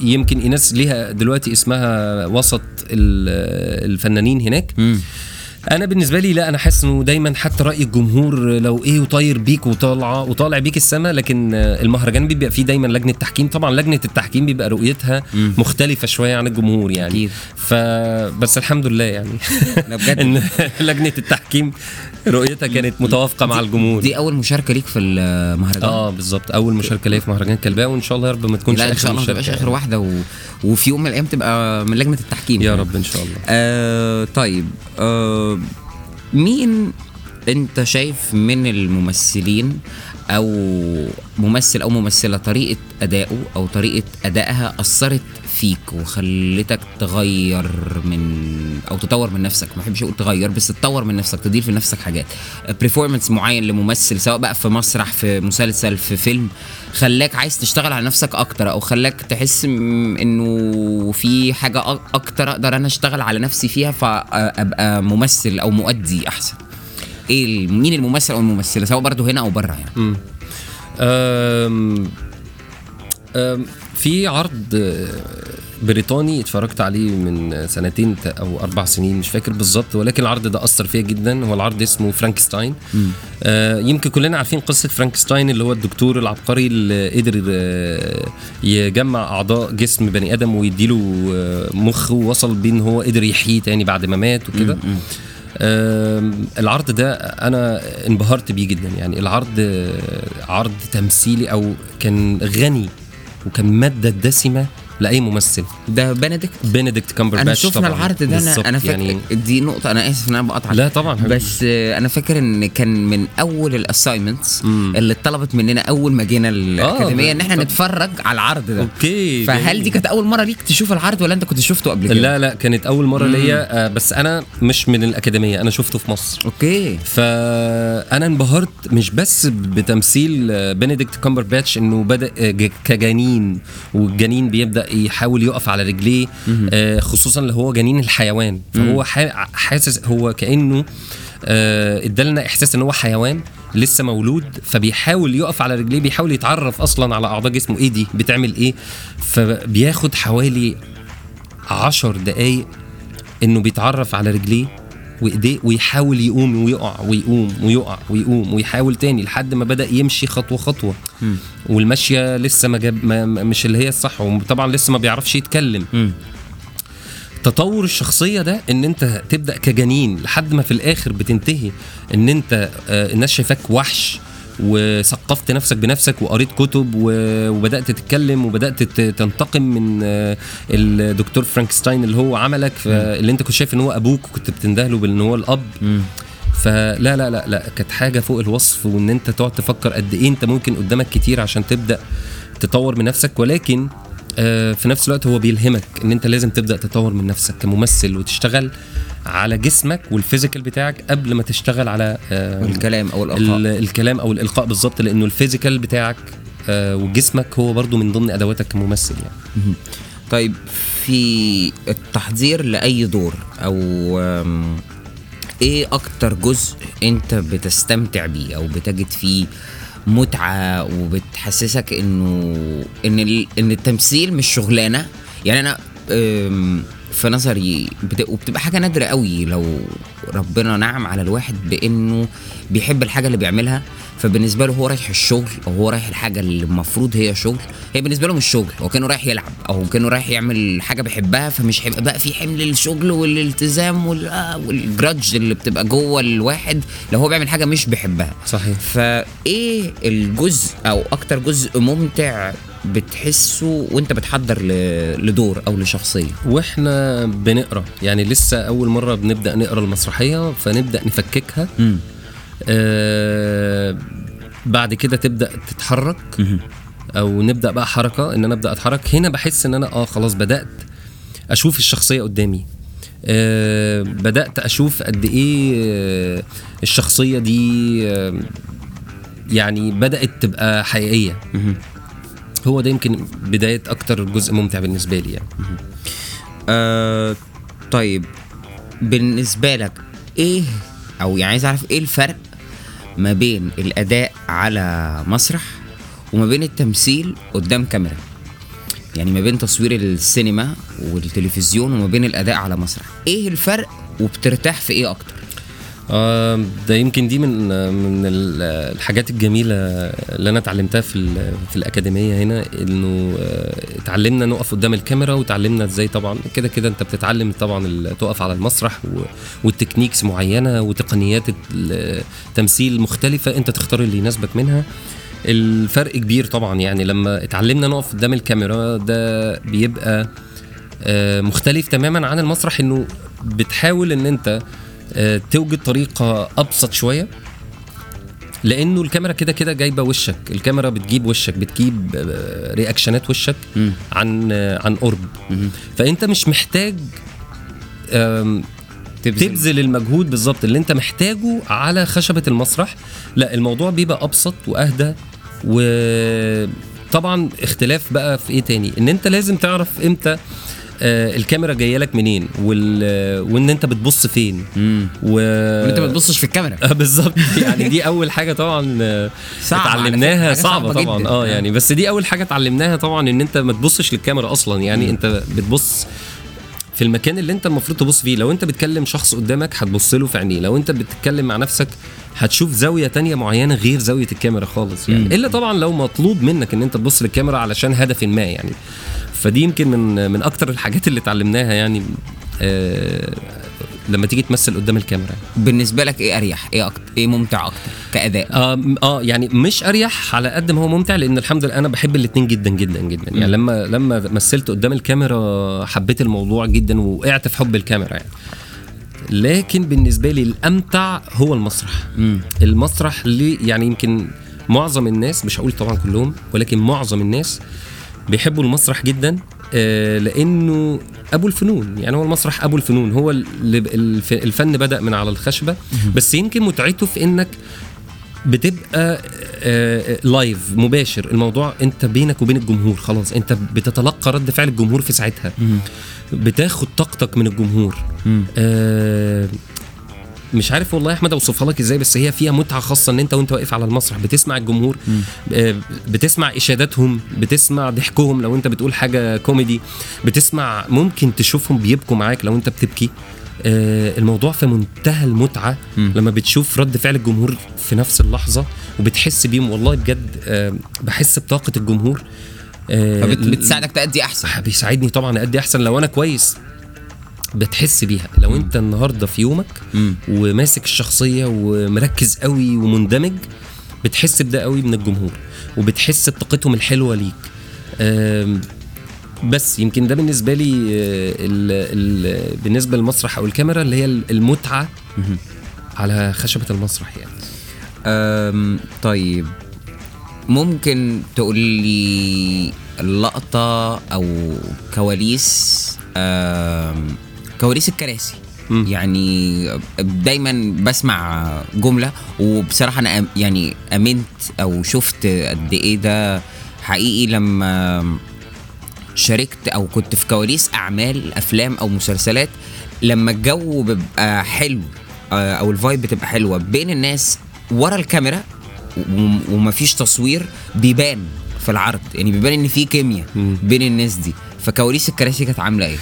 [SPEAKER 2] يمكن إيناس ليها دلوقتي اسمها وسط ال- الفنانين هناك
[SPEAKER 1] مم.
[SPEAKER 2] أنا بالنسبة لي لا أنا حاسس إنه دايما حتى رأي الجمهور لو إيه وطاير بيك وطالعه وطالع بيك السما لكن المهرجان بيبقى فيه دايما لجنة تحكيم طبعا لجنة التحكيم بيبقى رؤيتها. مختلفة شوية عن الجمهور يعني
[SPEAKER 1] أكيد.
[SPEAKER 2] فبس الحمد لله يعني. [LAUGHS] إن لجنة التحكيم رؤيتها كانت متوافقة مع الجمهور
[SPEAKER 1] دي أول مشاركة ليك في المهرجان
[SPEAKER 2] آه بالظبط أول مشاركة ليا في مهرجان كلباء وإن شاء الله يا رب ما تكونش
[SPEAKER 1] لا
[SPEAKER 2] إن
[SPEAKER 1] شاء الله ما تبقاش آخر
[SPEAKER 2] يعني.
[SPEAKER 1] واحدة و... وفي يوم من الأيام تبقى من لجنة التحكيم
[SPEAKER 2] يا
[SPEAKER 1] كمان.
[SPEAKER 2] رب إن شاء الله
[SPEAKER 1] آه طيب آه مين انت شايف من الممثلين أو ممثل أو ممثلة طريقة أدائه أو طريقة أدائها أثرت فيك وخلتك تغير من أو تطور من نفسك؟ ما بحبش أقول تغير بس تطور من نفسك تضيف لنفسك حاجات. برفورمانس معين لممثل سواء بقى في مسرح في مسلسل في فيلم خلاك عايز تشتغل على نفسك أكتر أو خلاك تحس إنه في حاجة أكتر أقدر أنا أشتغل على نفسي فيها فأبقى ممثل أو مؤدي أحسن. إيه مين الممثل أو الممثلة؟ سواء برضه هنا أو بره يعني.
[SPEAKER 2] أم أم في عرض بريطاني اتفرجت عليه من سنتين أو أربع سنين مش فاكر بالظبط ولكن العرض ده أثر فيا جدا. هو العرض اسمه فرانكستاين. آه يمكن كلنا عارفين قصة فرانكستاين اللي هو الدكتور العبقري اللي قدر آه يجمع أعضاء جسم بني آدم ويديله آه مخ ووصل بيه إن هو قدر يحييه تاني بعد ما مات وكده. آم، العرض ده أنا انبهرت بيه جدا. يعني العرض آه، عرض تمثيلي أو كان غني وكان مادة دسمة لأي ممثل.
[SPEAKER 1] ده بنديكت؟
[SPEAKER 2] بنديكت كامبر
[SPEAKER 1] أنا شفنا العرض ده أنا أنا فاكر
[SPEAKER 2] يعني
[SPEAKER 1] دي نقطة أنا آسف إن أنا بقطعك.
[SPEAKER 2] لا طبعا حبيبي.
[SPEAKER 1] بس آه، أنا فاكر إن كان من أول ال
[SPEAKER 2] assignments.
[SPEAKER 1] اللي اتطلبت مننا أول ما جينا الأكاديمية
[SPEAKER 2] ده-
[SPEAKER 1] إن إحنا
[SPEAKER 2] طب-
[SPEAKER 1] نتفرج على العرض ده.
[SPEAKER 2] Okay
[SPEAKER 1] فهل. دي كانت أول مرة ليك تشوف العرض ولا أنت كنت شفته قبل كده؟
[SPEAKER 2] لا لا كانت أول مرة ليا آه، بس أنا مش من الأكاديمية أنا شفته في مصر.
[SPEAKER 1] Okay.
[SPEAKER 2] فأنا انبهرت مش بس بتمثيل آه، بنديكت كامبرباتش إنه بدأ آه، كجنين والجنين بيبدأ يحاول يقف على رجليه آه، خصوصا اللي هو جنين الحيوان. فهو حاسس هو كأنه آه، ادالنا إحساس إن هو حيوان لسه مولود فبيحاول يقف على رجليه بيحاول يتعرف أصلا على أعضاء جسمه إيه دي بتعمل إيه. فبياخد حوالي عشر دقايق إنه بيتعرف على رجليه. وإيديه ويحاول يقوم ويقع ويقوم ويقع ويقوم ويحاول تاني لحد ما بدأ يمشي خطوة خطوة. والماشيه لسه ما جاب ما مش اللي هي الصح وطبعا لسه ما بيعرفش يتكلم.
[SPEAKER 1] مم.
[SPEAKER 2] تطور الشخصية ده إن أنت تبدأ كجنين لحد ما في الآخر بتنتهي إن أنت آه، الناس شايفاك وحش. وثقفت نفسك بنفسك وقريت كتب وبدأت تتكلم وبدأت تنتقم من آه، الدكتور فرانكستاين اللي هو عملك. اللي انت كنت شايف إن هو أبوك وكنت بتندهله بإن هو الأب.
[SPEAKER 1] مم.
[SPEAKER 2] فلا لا لا لا كانت حاجة فوق الوصف وإن انت تقعد تفكر قد إيه انت ممكن قدامك كتير عشان تبدأ تطور من نفسك. ولكن آه، في نفس الوقت هو بيلهمك إن انت لازم تبدأ تطور من نفسك كممثل وتشتغل. على جسمك وال physical بتاعك قبل ما تشتغل على آه،
[SPEAKER 1] الكلام أو
[SPEAKER 2] ال-
[SPEAKER 1] الالقاء
[SPEAKER 2] الكلام أو الإلقاء بالظبط لأنه ال physical بتاعك آه، وجسمك هو برضو من ضمن أدواتك كممثل يعني.
[SPEAKER 1] طيب في التحضير لأي دور أو إيه أكتر جزء أنت بتستمتع بيه أو بتجد فيه متعة وبتحسسك إنه إن ال- إن التمثيل مش شغلانة؟ يعني أنا في نظري بت- وبتبقى حاجة نادرة قوي لو ربنا نعم على الواحد بإنه بيحب الحاجة اللي بيعملها فبالنسبة له هو رايح الشغل أو هو رايح الحاجة اللي المفروض هي شغل هي بالنسبة له مش شغل هو كانه رايح يلعب أو كانه رايح يعمل حاجة بيحبها فمش هيبقى بقى في حمل الشغل والالتزام وال- آه، والجرادج اللي بتبقى جوه الواحد لو هو بيعمل حاجة مش بيحبها.
[SPEAKER 2] صحيح.
[SPEAKER 1] فإيه الجزء أو أكتر جزء ممتع بتحسه وانت بتحضر لدور أو لشخصية.
[SPEAKER 2] وإحنا بنقرأ يعني لسه أول مرة بنبدأ نقرأ المسرحية فنبدأ نفككها. آه بعد كده تبدأ تتحرك. أو نبدأ بقى حركة إن أنا أبدأ أتحرك. هنا بحس إن أنا آه خلاص بدأت أشوف الشخصية قدامي. آه بدأت أشوف قد إيه آه الشخصية دي آه يعني بدأت تبقى حقيقية. هو ده يمكن بداية أكتر جزء ممتع بالنسبة لي يعني.
[SPEAKER 1] آه طيب بالنسبة لك إيه أو يعني عايز أعرف إيه الفرق ما بين الأداء على مسرح وما بين التمثيل قدام كاميرا؟ يعني ما بين تصوير السينما والتلفزيون وما بين الأداء على مسرح. إيه الفرق وبترتاح في إيه أكتر؟
[SPEAKER 2] آه، ده يمكن دي من من ال- الحاجات الجميلة اللي أنا اتعلمتها في في الأكاديمية هنا إنه آه، اتعلمنا نقف قدام الكاميرا وتعلمنا إزاي طبعا كده كده أنت بتتعلم طبعا تقف على المسرح والتكنيكس معينة وتقنيات التمثيل مختلفة أنت تختار اللي يناسبك منها. الفرق كبير طبعا يعني لما اتعلمنا نقف قدام الكاميرا ده بيبقى آه، مختلف تماما عن المسرح إنه بتحاول إن أنت توجد طريقه أبسط شوية لأنه الكاميرا كده كده جايبة وشك الكاميرا بتجيب وشك بتجيب آه، رياكشنات وشك
[SPEAKER 1] مم.
[SPEAKER 2] عن آه، عن قرب. فأنت مش محتاج آم، تبذل المجهود بالظبط اللي أنت محتاجه على خشبة المسرح لا الموضوع بيبقى أبسط وأهدى وطبعا اختلاف بقى في إيه تاني إن أنت لازم تعرف إمتى آه، الكاميرا جاية لك منين؟ وال... وإن أنت بتبص فين؟ و...
[SPEAKER 1] أنت ما تبصش في الكاميرا. [LAUGHS]
[SPEAKER 2] آه، بالظبط. يعني دي أول حاجة طبعا آه،
[SPEAKER 1] صعبة فكرة،
[SPEAKER 2] اتعلمناها.
[SPEAKER 1] حاجة
[SPEAKER 2] صعبة,
[SPEAKER 1] صعبة
[SPEAKER 2] طبعا.
[SPEAKER 1] جداً.
[SPEAKER 2] آه
[SPEAKER 1] آه.
[SPEAKER 2] يعني بس دي أول حاجة اتعلمناها طبعا إن أنت ما تبصش للكاميرا أصلا. يعني أنت بتبص في المكان اللي أنت المفروض تبص فيه. لو أنت بتكلم شخص قدامك هتبص له في عينيه. لو أنت بتتكلم مع نفسك هتشوف زاوية تانية معينة غير زاوية الكاميرا خالص. يعني
[SPEAKER 1] مم.
[SPEAKER 2] إلا طبعا لو مطلوب منك إن أنت تبص للكاميرا علشان هدف ما يعني. فدي يمكن من من أكتر الحاجات اللي اتعلمناها يعني آه لما تيجي تمثل قدام الكاميرا.
[SPEAKER 1] بالنسبة لك إيه أريح؟ إيه أكتر؟ إيه ممتع أكتر كأداء؟
[SPEAKER 2] آه آه يعني مش أريح على قد ما هو ممتع لأن الحمد لله أنا بحب الاثنين جدا جدا جدا. يعني لما لما مثلت قدام الكاميرا حبيت الموضوع جدا وقعت في حب الكاميرا يعني. لكن بالنسبة لي الأمتع هو المسرح. المسرح ليه يعني يمكن معظم الناس مش هقول طبعا كلهم ولكن معظم الناس بيحبوا المسرح جدا آه، لأنه أبو الفنون. يعني هو المسرح أبو الفنون هو الفن بدأ من على الخشبة. بس يمكن متعته في إنك بتبقى آه، لايف مباشر. الموضوع أنت بينك وبين الجمهور خلاص. أنت بتتلقى رد فعل الجمهور في ساعتها. بتاخد طاقتك من الجمهور. آه، مش عارف والله يا أحمد أوصفها لك إزاي بس هي فيها متعة خاصة إن أنت وأنت واقف على المسرح بتسمع الجمهور آه، بتسمع إشاداتهم بتسمع ضحكهم لو أنت بتقول حاجة كوميدي بتسمع ممكن تشوفهم بيبكوا معاك لو أنت بتبكي. آه، الموضوع في منتهى
[SPEAKER 1] المتعة.
[SPEAKER 2] لما بتشوف رد فعل الجمهور في نفس اللحظة وبتحس بيهم. والله بجد آه، بحس بطاقة الجمهور
[SPEAKER 1] فبتساعدك تأدي أحسن.
[SPEAKER 2] بيساعدني طبعا أدي أحسن. لو أنا كويس بتحس بيها. لو انت النهارده في يومك
[SPEAKER 1] مم.
[SPEAKER 2] وماسك الشخصية ومركز قوي ومندمج بتحس بده قوي من الجمهور وبتحس بطاقتهم الحلوة ليك. بس يمكن ده بالنسبة لي آه، ال ال بالنسبة للمسرح أو الكاميرا اللي هي المتعة على خشبة المسرح يعني.
[SPEAKER 1] طيب. ممكن تقول لي لقطة أو كواليس كواليس الكراسي. يعني دايما بسمع جملة وبصراحة أنا أم- يعني أمنت أو شفت قد إيه ده حقيقي لما شاركت أو كنت في كواليس أعمال أفلام أو مسلسلات. لما الجو بيبقى حلو آه، أو الفايب بتبقى حلوة بين الناس ورا الكاميرا وم- ومفيش تصوير بيبان في العرض. يعني بيبان إن في كيمياء. بين الناس دي. فكواليس الكراسي كانت عاملة
[SPEAKER 2] إيه؟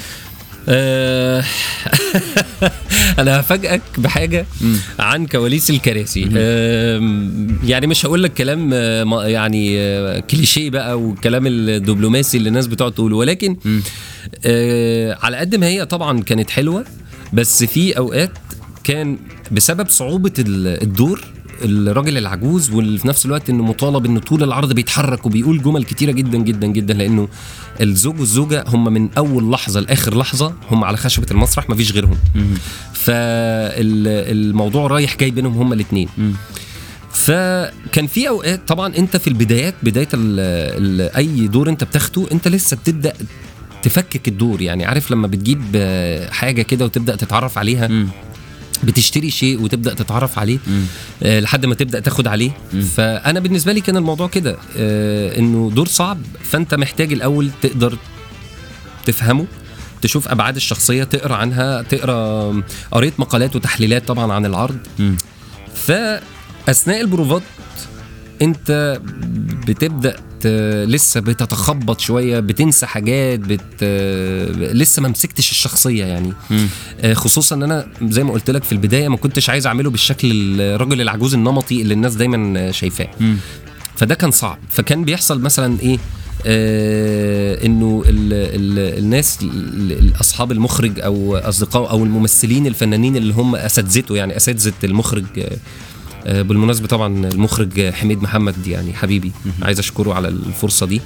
[SPEAKER 2] [LAUGHS] أنا هفاجئك
[SPEAKER 1] بحاجة.
[SPEAKER 2] عن كواليس الكراسي يعني مش هقول لك كلام آه، يعني آه، كليشيه بقى والكلام الدبلوماسي اللي الناس بتقعد تقوله ولكن. آه، على قد ما هي طبعا كانت حلوة بس في أوقات كان بسبب صعوبة ال- الدور الراجل العجوز وفي نفس الوقت إنه مطالب إنه طول العرض بيتحرك وبيقول جمل كتيرة جدا جدا جدا لأنه الزوج والزوجة هم من أول لحظة لآخر لحظة هم على خشبة المسرح مفيش غيرهم فالموضوع رايح جاي بينهم هم الاثنين. فكان في أوقات طبعا أنت في البدايات بداية ال ال أي دور أنت بتاخده أنت لسه بتبدأ تفكك الدور يعني عارف لما بتجيب حاجة كده وتبدأ تتعرف عليها. بتشتري شيء وتبدأ تتعرف عليه
[SPEAKER 1] مم.
[SPEAKER 2] آه، لحد ما تبدأ تاخد عليه فأنا بالنسبة لي كان الموضوع كده آه، إنه دور صعب فأنت محتاج الأول تقدر تفهمه تشوف أبعاد الشخصية تقرأ عنها تقرأ قريت مقالات وتحليلات طبعا عن العرض
[SPEAKER 1] مم.
[SPEAKER 2] فأثناء البروفات انت بتبدأ. لسه بتتخبط شوية بتنسى حاجات بت... لسه ما مسكتش الشخصية يعني
[SPEAKER 1] مم.
[SPEAKER 2] آه، خصوصا إن أنا زي ما قلت لك في البداية ما كنتش عايز أعمله بالشكل الراجل العجوز النمطي اللي الناس دايما شايفاه. فده كان صعب فكان بيحصل مثلا إيه آه إنه ال ال الناس ال- ال- اصحاب المخرج أو اصدقائه أو الممثلين الفنانين اللي هم أساتذته يعني أساتذة المخرج آه، بالمناسبة طبعا المخرج حميد محمد يعني حبيبي عايز أشكره على الفرصة دي.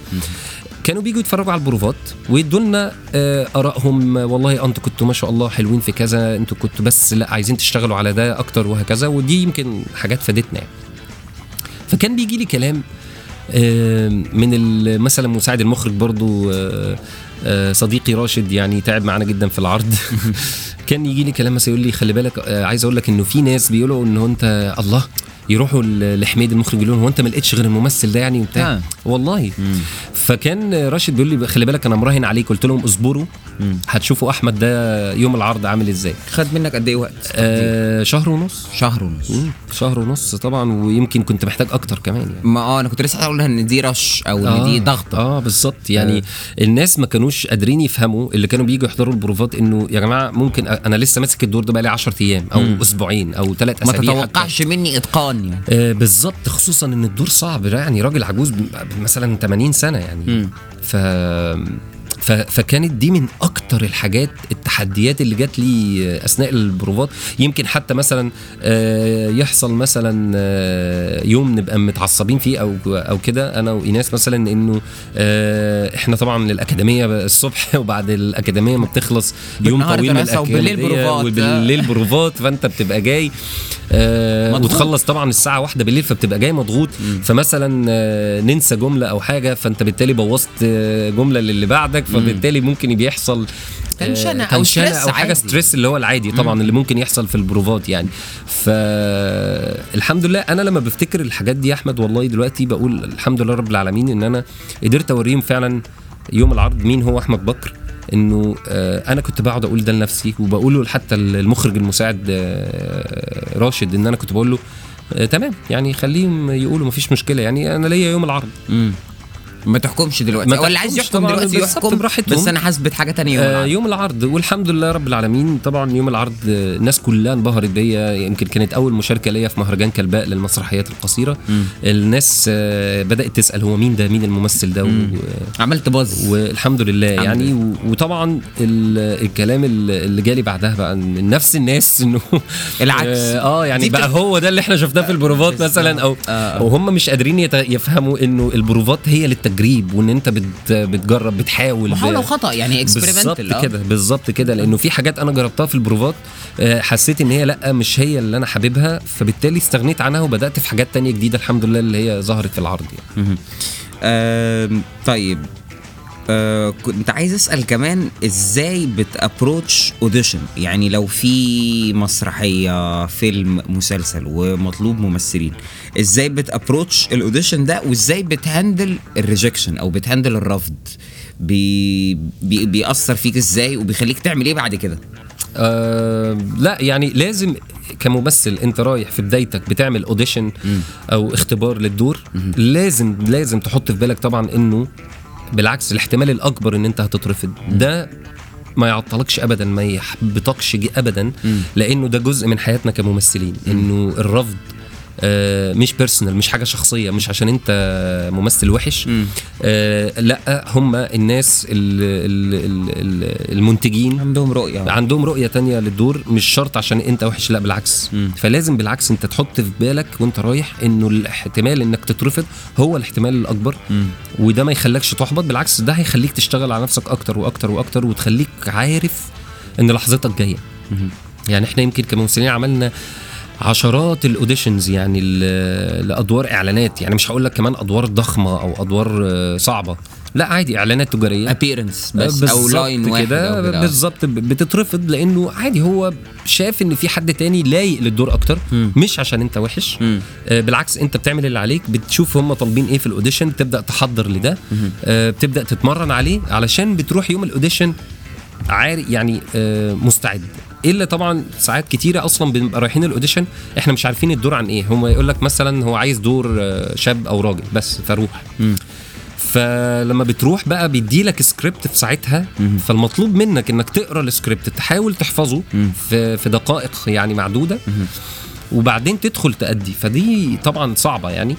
[SPEAKER 2] كانوا بيجوا يتفرجوا على البروفات ويدوا لنا آه، آرائهم والله أنتوا كنتوا ما شاء الله حلوين في كذا أنتوا كنتوا بس لا عايزين تشتغلوا على ده أكتر وهكذا ودي يمكن حاجات فادتنا يعني. فكان بيجي لي كلام آه، من مثلا مساعد المخرج برضو آه، صديقي راشد يعني تعب معانا جدا في العرض. [LAUGHS] كان يجي لي كلام مثلا يقول لي خلي بالك آه، عايز أقول لك إنه في ناس بيقولوا إنه أنت الله. يروحوا لحميد المخرج يقولوا هو أنت ما لقيتش غير الممثل ده يعني وبتاع؟
[SPEAKER 1] آه. والله.
[SPEAKER 2] فكان راشد بيقول لي خلي بالك أنا مراهن عليك. قلت لهم اصبروا. هتشوفوا أحمد ده يوم العرض عامل إزاي.
[SPEAKER 1] خد منك قد إيه وقت؟
[SPEAKER 2] آه شهر ونص.
[SPEAKER 1] شهر ونص.
[SPEAKER 2] مم، شهر ونص طبعا ويمكن كنت محتاج أكتر كمان يعني.
[SPEAKER 1] ما آه أنا كنت لسه هقول إن دي رش أو إن دي ضغطة.
[SPEAKER 2] آه بالظبط. يعني آه. الناس ما كانوش قادرين يفهموا اللي كانوا بييجوا يحضروا البروفات إنه يا جماعة ممكن أنا لسه ماسك الدور ده بقالي 10 أيام أو
[SPEAKER 1] مم.
[SPEAKER 2] أسبوعين أو ثلاث
[SPEAKER 1] ما
[SPEAKER 2] أسابيع حتى.
[SPEAKER 1] تتوقعش مني إتقان. يعني
[SPEAKER 2] آه بالظبط خصوصا إن الدور صعب. يعني راجل عجوز مثلا 80 سنة يعني.
[SPEAKER 1] مم.
[SPEAKER 2] ف- فكانت دي من أكتر الحاجات التحديات اللي جات لي أثناء البروفات. يمكن حتى مثلا آه، يحصل مثلا آه، يوم نبقى متعصبين فيه أو أو كده. أنا وإيناس مثلا إنه آه، إحنا طبعا الاكاديميه الصبح [LAUGHS] وبعد الأكاديمية ما بتخلص يوم طويل من
[SPEAKER 1] دراسة وبالليل بروفات.
[SPEAKER 2] فأنت بتبقى جاي
[SPEAKER 1] مضغوط.
[SPEAKER 2] وتخلص طبعا الساعة واحدة بالليل فبتبقى جاي مضغوط. فمثلا ننسى جملة أو حاجة فأنت بالتالي بوظت جملة للي بعدك. فبالتالي ممكن بيحصل آه،
[SPEAKER 1] tension أو tension
[SPEAKER 2] stress أو
[SPEAKER 1] حاجة.
[SPEAKER 2] stress اللي هو العادي طبعا اللي ممكن يحصل في البروفات يعني. فالحمد لله أنا لما بفتكر الحاجات دي يا أحمد والله دلوقتي بقول الحمد لله رب العالمين إن أنا قدرت أوريهم فعلا يوم العرض مين هو أحمد بكر. إنه آه، أنا كنت بقعد أقول ده لنفسي وبقوله حتى المخرج المساعد آه، راشد إن أنا كنت بقول له آه، تمام يعني خليهم يقولوا مفيش مشكلة يعني. أنا ليا يوم العرض.
[SPEAKER 1] مم. ما تحكمش دلوقتي
[SPEAKER 2] ما
[SPEAKER 1] اللي عايز يحكم دلوقتي يحكم
[SPEAKER 2] براحتهم.
[SPEAKER 1] بس أنا حاسبت حاجة تانية يوم
[SPEAKER 2] آه
[SPEAKER 1] العرض.
[SPEAKER 2] يوم العرض والحمد لله رب العالمين طبعا يوم العرض آه، الناس كلها انبهرت بيا يمكن كانت أول مشاركة ليا في مهرجان كلباء للمسرحيات القصيرة الناس آه، بدأت تسأل هو مين ده مين الممثل ده و...
[SPEAKER 1] عملت buzz
[SPEAKER 2] والحمد لله
[SPEAKER 1] الحمد
[SPEAKER 2] يعني. وطبعا ال... الكلام ال- اللي جالي بعدها بقى إن نفس الناس [LAUGHS] إنه
[SPEAKER 1] العكس.
[SPEAKER 2] آه آه، يعني بقى هو ده اللي إحنا شفناه في البروفات مثلا أو
[SPEAKER 1] آه، آه.
[SPEAKER 2] أو هم مش قادرين. يفهموا إنه البروفات هي للتجريب وإن أنت بت... بتجرب بتحاول محاولة
[SPEAKER 1] وخطأ يعني
[SPEAKER 2] بالظبط
[SPEAKER 1] experimental
[SPEAKER 2] كده بالظبط كده لأنه في حاجات أنا جربتها في البروفات آه، حسيت إن هي لأ مش هي اللي أنا حاببها فبالتالي استغنيت عنها وبدأت في حاجات تانية جديدة الحمد لله اللي هي ظهرت في العرض يعني.
[SPEAKER 1] آم، طيب آه كنت عايز أسأل كمان إزاي بت approach audition يعني لو في مسرحية فيلم مسلسل ومطلوب ممثلين إزاي بت approach ال audition ده وازاي بت handle ال rejection أو بتهندل الرفض. بي بي بيأثر فيك إزاي وبيخليك تعمل إيه بعد كده؟
[SPEAKER 2] آه لا يعني لازم كممثل أنت رايح في بدايتك بتعمل audition أو اختبار للدور لازم لازم تحط في بالك طبعا إنه بالعكس الاحتمال الأكبر إن أنت هتترفض. ده ما يعطلكش ابدا ما يحبطكش ابدا لأنه ده جزء من حياتنا كممثلين. إنه الرفض مش بيرسونال مش حاجة شخصية مش عشان انت ممثل وحش. آه لا هم الناس ال ال ال المنتجين
[SPEAKER 1] عندهم رؤية.
[SPEAKER 2] عندهم رؤية تانية للدور مش شرط عشان انت وحش لا بالعكس. فلازم بالعكس انت تحط في بالك وانت رايح انه الاحتمال انك تترفض هو الاحتمال
[SPEAKER 1] الأكبر.
[SPEAKER 2] وده ما يخلكش تحبط بالعكس ده هيخليك تشتغل على نفسك أكتر وأكتر وأكتر وتخليك عارف إن لحظتك جاية. يعني إحنا يمكن كممثلين عملنا عشرات ال auditions يعني لأدوار إعلانات. يعني مش هقول لك كمان أدوار ضخمة أو أدوار آه، صعبة. لا عادي إعلانات تجارية.
[SPEAKER 1] appearance بس
[SPEAKER 2] أو
[SPEAKER 1] line واحد
[SPEAKER 2] كده. بالظبط بتترفض لأنه عادي هو شاف إن في حد تاني لايق للدور أكتر
[SPEAKER 1] مم.
[SPEAKER 2] مش عشان أنت وحش.
[SPEAKER 1] مم.
[SPEAKER 2] آه بالعكس أنت بتعمل اللي عليك بتشوف هم طالبين إيه في ال audition تبدا تحضر لده. آه بتبدأ تتمرن عليه علشان بتروح يوم ال audition عارف يعني آه مستعد. إلا طبعا ساعات كتيرة أصلا بنبقى رايحين ال audition إحنا مش عارفين الدور عن إيه. هم يقول لك مثلا هو عايز دور آه، شاب أو راجل بس فروح
[SPEAKER 1] مم.
[SPEAKER 2] فلما بتروح بقى بيديلك سكريبت في ساعتها فالمطلوب منك إنك تقرأ السكريبت تحاول تحفظه في في دقائق يعني معدودة. وبعدين تدخل تأدي. فدي طبعا صعبة يعني.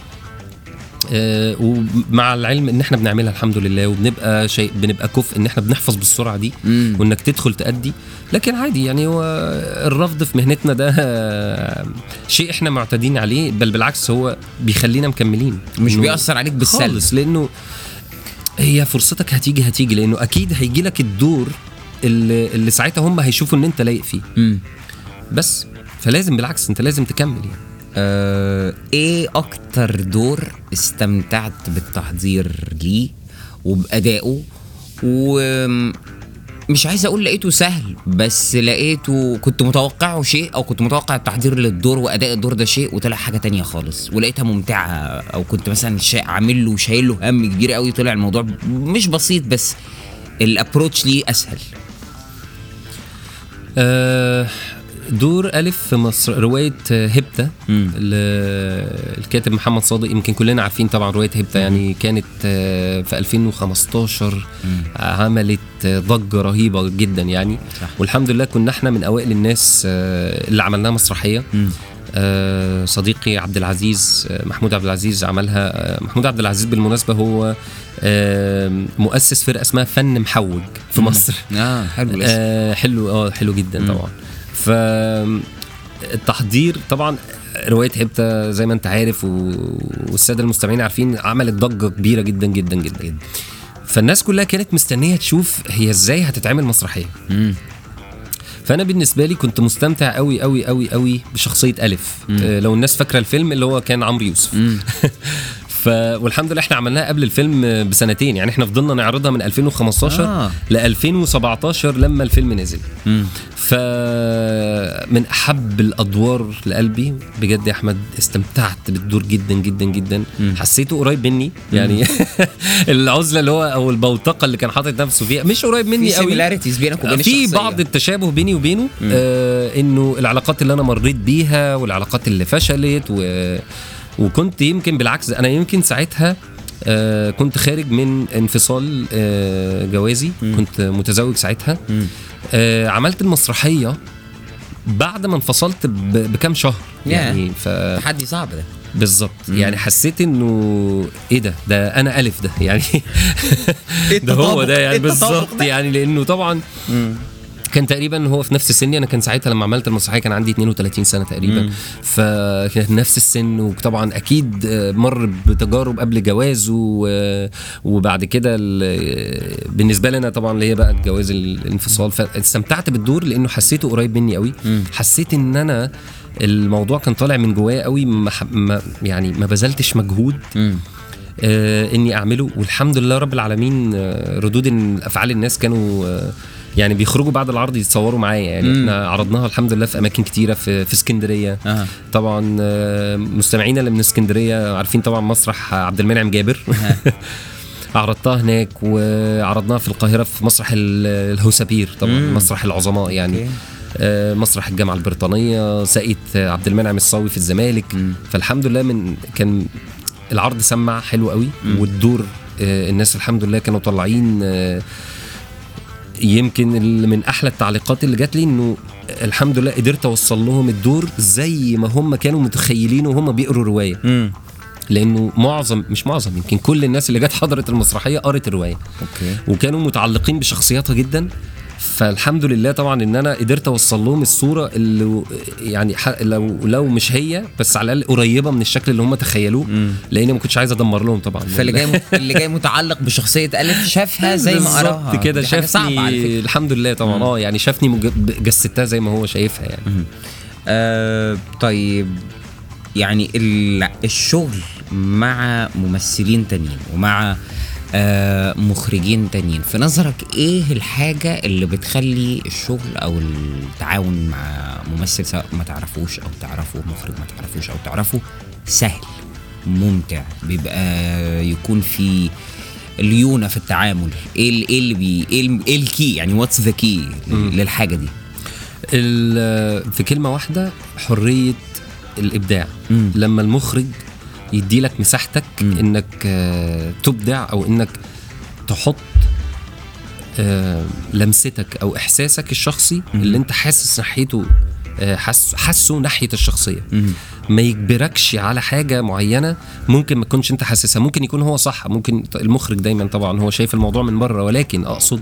[SPEAKER 2] ومع العلم إن إحنا بنعملها الحمد لله وبنبقى شيء بنبقى كفء إن إحنا بنحفظ بالسرعة دي
[SPEAKER 1] مم.
[SPEAKER 2] وإنك تدخل تأدي. لكن عادي يعني هو الرفض في مهنتنا ده آه، شيء إحنا معتادين عليه بل بالعكس هو بيخلينا مكملين.
[SPEAKER 1] مش بيأثر عليك بالسلب.
[SPEAKER 2] خالص لأنه هي فرصتك هتيجي هتيجي لأنه أكيد هيجي لك الدور اللي, اللي ساعتها هم هيشوفوا إن أنت لايق فيه. بس فلازم بالعكس أنت لازم تكمل يعني.
[SPEAKER 1] آه، إيه أكتر دور استمتعت بالتحضير ليه وبأدائه؟ ومش عايز أقول لقيته سهل بس لقيته كنت متوقعه شيء أو كنت متوقع التحضير للدور وأداء الدور ده شيء وطلع حاجة تانية خالص ولقيتها ممتعة أو كنت مثلا عامل له شايل له هم كبير قوي طلع الموضوع مش بسيط بس الابروتش ليه أسهل.
[SPEAKER 2] آه دور ألف في مصر رواية هبتة الكاتب محمد صادق يمكن كلنا عارفين طبعا رواية هبتة يعني كانت آه، في 2015 عملت آه، ضجة رهيبة جدا يعني.
[SPEAKER 1] صح.
[SPEAKER 2] والحمد لله كنا إحنا من أوائل الناس آه، اللي عملناها مسرحية. صديقي عبد العزيز محمود عبد العزيز عملها محمود عبد العزيز بالمناسبة هو مؤسس فرقة اسمها فن محوج في مصر.
[SPEAKER 1] آه حلو
[SPEAKER 2] آه حلو آه حلو جدا. طبعا. ف التحضير طبعا رواية هبتة زي ما انت عارف و... والسادة المستمعين عارفين عملت ضجة كبيرة جدا جدا جدا. جدا فالناس كلها كانت مستنية تشوف هي إزاي هتتعمل مسرحية.
[SPEAKER 1] مم.
[SPEAKER 2] فأنا بالنسبة لي كنت مستمتع قوي قوي قوي قوي بشخصية ألف. آه لو الناس فاكرة الفيلم اللي هو كان عمرو يوسف.
[SPEAKER 1] مم. [LAUGHS]
[SPEAKER 2] ف والحمد لله إحنا عملناها قبل الفيلم بسنتين. يعني إحنا فضلنا نعرضها من 2015
[SPEAKER 1] آه.
[SPEAKER 2] ل 2017 لما الفيلم نزل.
[SPEAKER 1] مم.
[SPEAKER 2] فمن أحب الأدوار لقلبي. بجد يا أحمد استمتعت بالدور جدا جدا جدا.
[SPEAKER 1] مم.
[SPEAKER 2] حسيته قريب مني. يعني [LAUGHS] العزلة اللي هو أو البوتقة اللي كان حاطط نفسه فيها مش قريب
[SPEAKER 1] في
[SPEAKER 2] مني قوي.
[SPEAKER 1] سيميلاريتيز بينك وبين
[SPEAKER 2] في. بعض التشابه بيني وبينه. آه إنه العلاقات اللي أنا مريت بيها والعلاقات اللي فشلت و... وكنت يمكن بالعكس أنا يمكن ساعتها آه كنت خارج من انفصال آه جوازي
[SPEAKER 1] مم.
[SPEAKER 2] كنت متزوج ساعتها. آه عملت المسرحية بعد ما انفصلت. بكام شهر. يعني ف
[SPEAKER 1] تحدي صعب ده
[SPEAKER 2] بالظبط. يعني حسيت إنه إيه ده ده أنا ألف ده يعني
[SPEAKER 1] إيه [LAUGHS]
[SPEAKER 2] ده هو؟ ده يعني
[SPEAKER 1] إيه
[SPEAKER 2] بالظبط؟ يعني لأنه طبعا. كان تقريبا هو في نفس سني أنا كان ساعتها لما عملت المسرحية كان عندي 32 سنة تقريبا. فكان نفس السن وطبعا أكيد مر بتجارب قبل جوازه وبعد كده ال- بالنسبة لي أنا طبعا اللي هي بقى جواز الانفصال فاستمتعت بالدور لأنه حسيته قريب مني قوي. حسيت إن أنا الموضوع كان طالع من جوايا قوي ما يعني ما بذلتش مجهود. آه إني أعمله والحمد لله رب العالمين آه ردود أفعال الناس كانوا آه يعني بيخرجوا بعد العرض يتصوروا معايا يعني
[SPEAKER 1] مم.
[SPEAKER 2] إحنا عرضناها الحمد لله في أماكن كتيرة في في اسكندرية
[SPEAKER 1] آه
[SPEAKER 2] طبعا آه مستمعينا اللي من اسكندرية عارفين طبعا مسرح عبد المنعم جابر [LAUGHS] عرضتها هناك وعرضناها في القاهرة في مسرح ال- الهوسابير طبعا
[SPEAKER 1] مم.
[SPEAKER 2] مسرح العظماء يعني
[SPEAKER 1] أوكي.
[SPEAKER 2] آه مسرح الجامعة البريطانية ساقية عبد المنعم الصاوي في الزمالك
[SPEAKER 1] مم.
[SPEAKER 2] فالحمد لله من كان العرض سمع حلو قوي
[SPEAKER 1] مم.
[SPEAKER 2] والدور آه الناس الحمد لله كانوا طالعين آه يمكن من أحلى التعليقات اللي جات لي إنه الحمد لله قدرت أوصل لهم الدور زي ما هم كانوا متخيلين وهم بيقروا رواية.
[SPEAKER 1] مم.
[SPEAKER 2] لأنه معظم مش معظم يمكن كل الناس اللي جت حضرت المسرحية قرت الرواية.
[SPEAKER 1] أوكي.
[SPEAKER 2] وكانوا متعلقين بشخصياتها جدا. فالحمد لله طبعا إن أنا قدرت أوصل لهم الصورة اللي يعني لو لو مش هي بس على الأقل قريبة من الشكل اللي هم تخيلوه
[SPEAKER 1] مم.
[SPEAKER 2] لأني ما كنتش عايز أدمر لهم طبعا
[SPEAKER 1] فاللي جاي [LAUGHS] اللي جاي متعلق بشخصية ألف شافها [LAUGHS] زي ما قراها
[SPEAKER 2] بالظبط كده شافني. الحمد لله طبعا. آه يعني شافني جسدتها زي ما هو شايفها يعني
[SPEAKER 1] آه طيب يعني ال- الشغل مع ممثلين تانيين ومع آه مخرجين تانيين. في نظرك إيه الحاجة اللي بتخلي الشغل أو التعاون مع ممثل سواء ما تعرفوش أو تعرفه مخرج ما تعرفوش أو تعرفه سهل ممتع بيبقى يكون في ليونة في التعامل. إيه ال- إيه اللي بي إيه ال- ال key يعني what's the key للحاجة دي؟
[SPEAKER 2] في كلمة واحدة حرية الإبداع.
[SPEAKER 1] مم.
[SPEAKER 2] لما المخرج يدي لك مساحتك
[SPEAKER 1] مم.
[SPEAKER 2] إنك آه، تبدع أو إنك تحط آه، لمستك أو إحساسك الشخصي
[SPEAKER 1] مم.
[SPEAKER 2] اللي أنت حاسس ناحيته آه، حاسه ناحية الشخصية
[SPEAKER 1] مم.
[SPEAKER 2] ما يجبركش على حاجة معينة ممكن ما تكونش أنت حاسسها ممكن يكون هو صح ممكن المخرج دايما طبعا هو شايف الموضوع من بره ولكن أقصد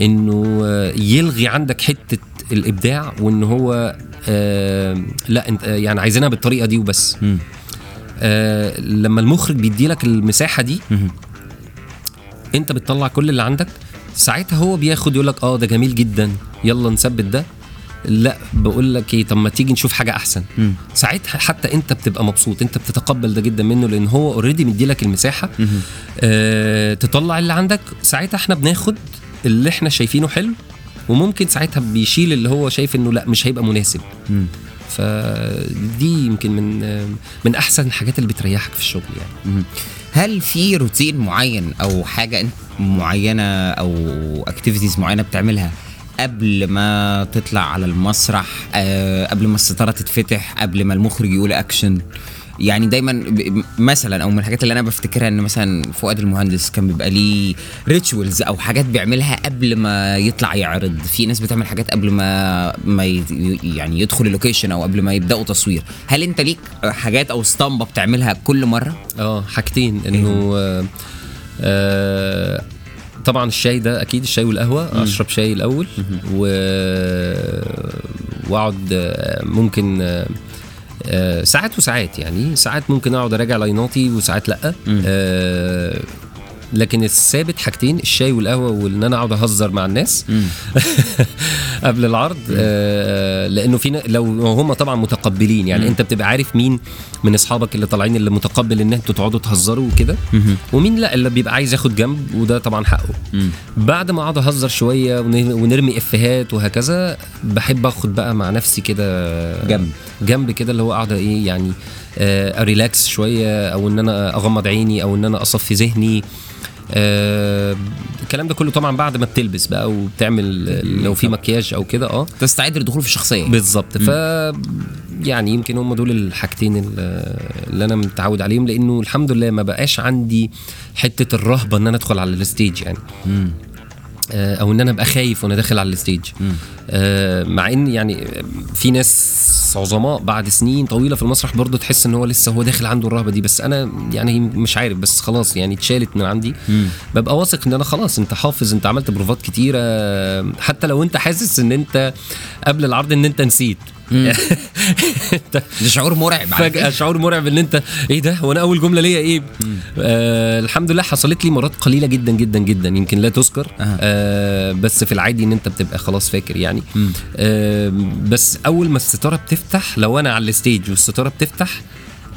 [SPEAKER 2] إنه يلغي عندك حتة الإبداع وإن هو آه لا أنت يعني عايزينها بالطريقة دي وبس
[SPEAKER 1] مم.
[SPEAKER 2] آه لما المخرج بيدي لك المساحة دي. انت بتطلع كل اللي عندك ساعتها هو بياخد يقول لك آه ده جميل جدا يلا نثبت ده لا بقول لك إيه طب ما تيجي نشوف حاجة أحسن
[SPEAKER 1] مم.
[SPEAKER 2] ساعتها حتى انت بتبقى مبسوط انت بتتقبل ده جدا منه لأن هو اوريدي مديلك المساحة
[SPEAKER 1] مم.
[SPEAKER 2] آه تطلع اللي عندك ساعتها إحنا بناخد اللي إحنا شايفينه حلو وممكن ساعتها بيشيل اللي هو شايف إنه لا مش هيبقى مناسب
[SPEAKER 1] مم.
[SPEAKER 2] فدي يمكن من من أحسن الحاجات اللي بتريحك في الشغل يعني.
[SPEAKER 1] هل في روتين معين أو حاجة معينة أو activities معينة بتعملها قبل ما تطلع على المسرح آه قبل ما الستارة تتفتح قبل ما المخرج يقول اكشن يعني دايما مثلا أو من الحاجات اللي أنا بفتكرها إن مثلا فؤاد المهندس كان بيبقى ليه rituals أو حاجات بيعملها قبل ما يطلع يعرض. في ناس بتعمل حاجات قبل ما ما يعني يدخل ال location أو قبل ما يبدأوا تصوير. هل أنت ليك حاجات أو اسطمبة بتعملها كل مرة؟
[SPEAKER 2] آه حاجتين. إنه آه آه طبعا الشاي ده أكيد الشاي والقهوة أشرب شاي الأول و وأقعد آه، ممكن آه، ساعات وساعات يعني. ساعات ممكن أقعد أراجع لايناتي وساعات لأ. آه لكن الثابت حاجتين الشاي والقهوة وإن أنا أقعد أهزر مع الناس. [LAUGHS] قبل العرض آه لأنه في لو هم طبعا متقبلين يعني أنت بتبقى عارف مين من أصحابك اللي طالعين اللي متقبل إن أنتوا تقعدوا تهزروا وكده ومين لأ اللي بيبقى عايز ياخد جنب وده طبعا حقه. بعد ما أقعد أهزر شوية ون- ونرمي إفيهات وهكذا بحب آخد بقى مع نفسي كده
[SPEAKER 1] جنب.
[SPEAKER 2] جنب كده اللي هو أقعد إيه يعني آه أريلاكس شوية أو إن أنا أغمض عيني أو إن أنا أصفي ذهني. آه الكلام ده كله طبعا بعد ما بتلبس بقى وبتعمل لو في مكياج أو كده آه
[SPEAKER 1] تستعد للدخول في الشخصيه
[SPEAKER 2] بالظبط. ف يعني يمكن هم دول الحاجتين اللي أنا متعود عليهم لأنه الحمد لله ما بقاش عندي حتة الرهبة إن أنا أدخل على ال stage يعني. آه، أو إن أنا أبقى خايف وأنا داخل على ال stage. آه، مع إن يعني في ناس عظماء بعد سنين طويلة في المسرح برضه تحس إن هو لسه هو داخل عنده الرهبة دي. بس أنا يعني مش عارف بس خلاص يعني اتشالت من عندي. ببقى واثق إن أنا خلاص أنت حافظ أنت عملت بروفات كتيرة. حتى لو أنت حاسس إن أنت قبل العرض إن أنت نسيت. [LAUGHS]
[SPEAKER 1] ده شعور مرعب
[SPEAKER 2] فجأة. شعور مرعب إن أنت إيه ده؟ وأنا أول جملة ليا إيه؟ آه الحمد لله حصلت لي مرات قليلة جدا جدا جدا يمكن لا تذكر. آه بس في العادي إن أنت بتبقى خلاص فاكر يعني. آه بس أول ما الستارة بتفتح لو أنا على الستيج والستارة بتفتح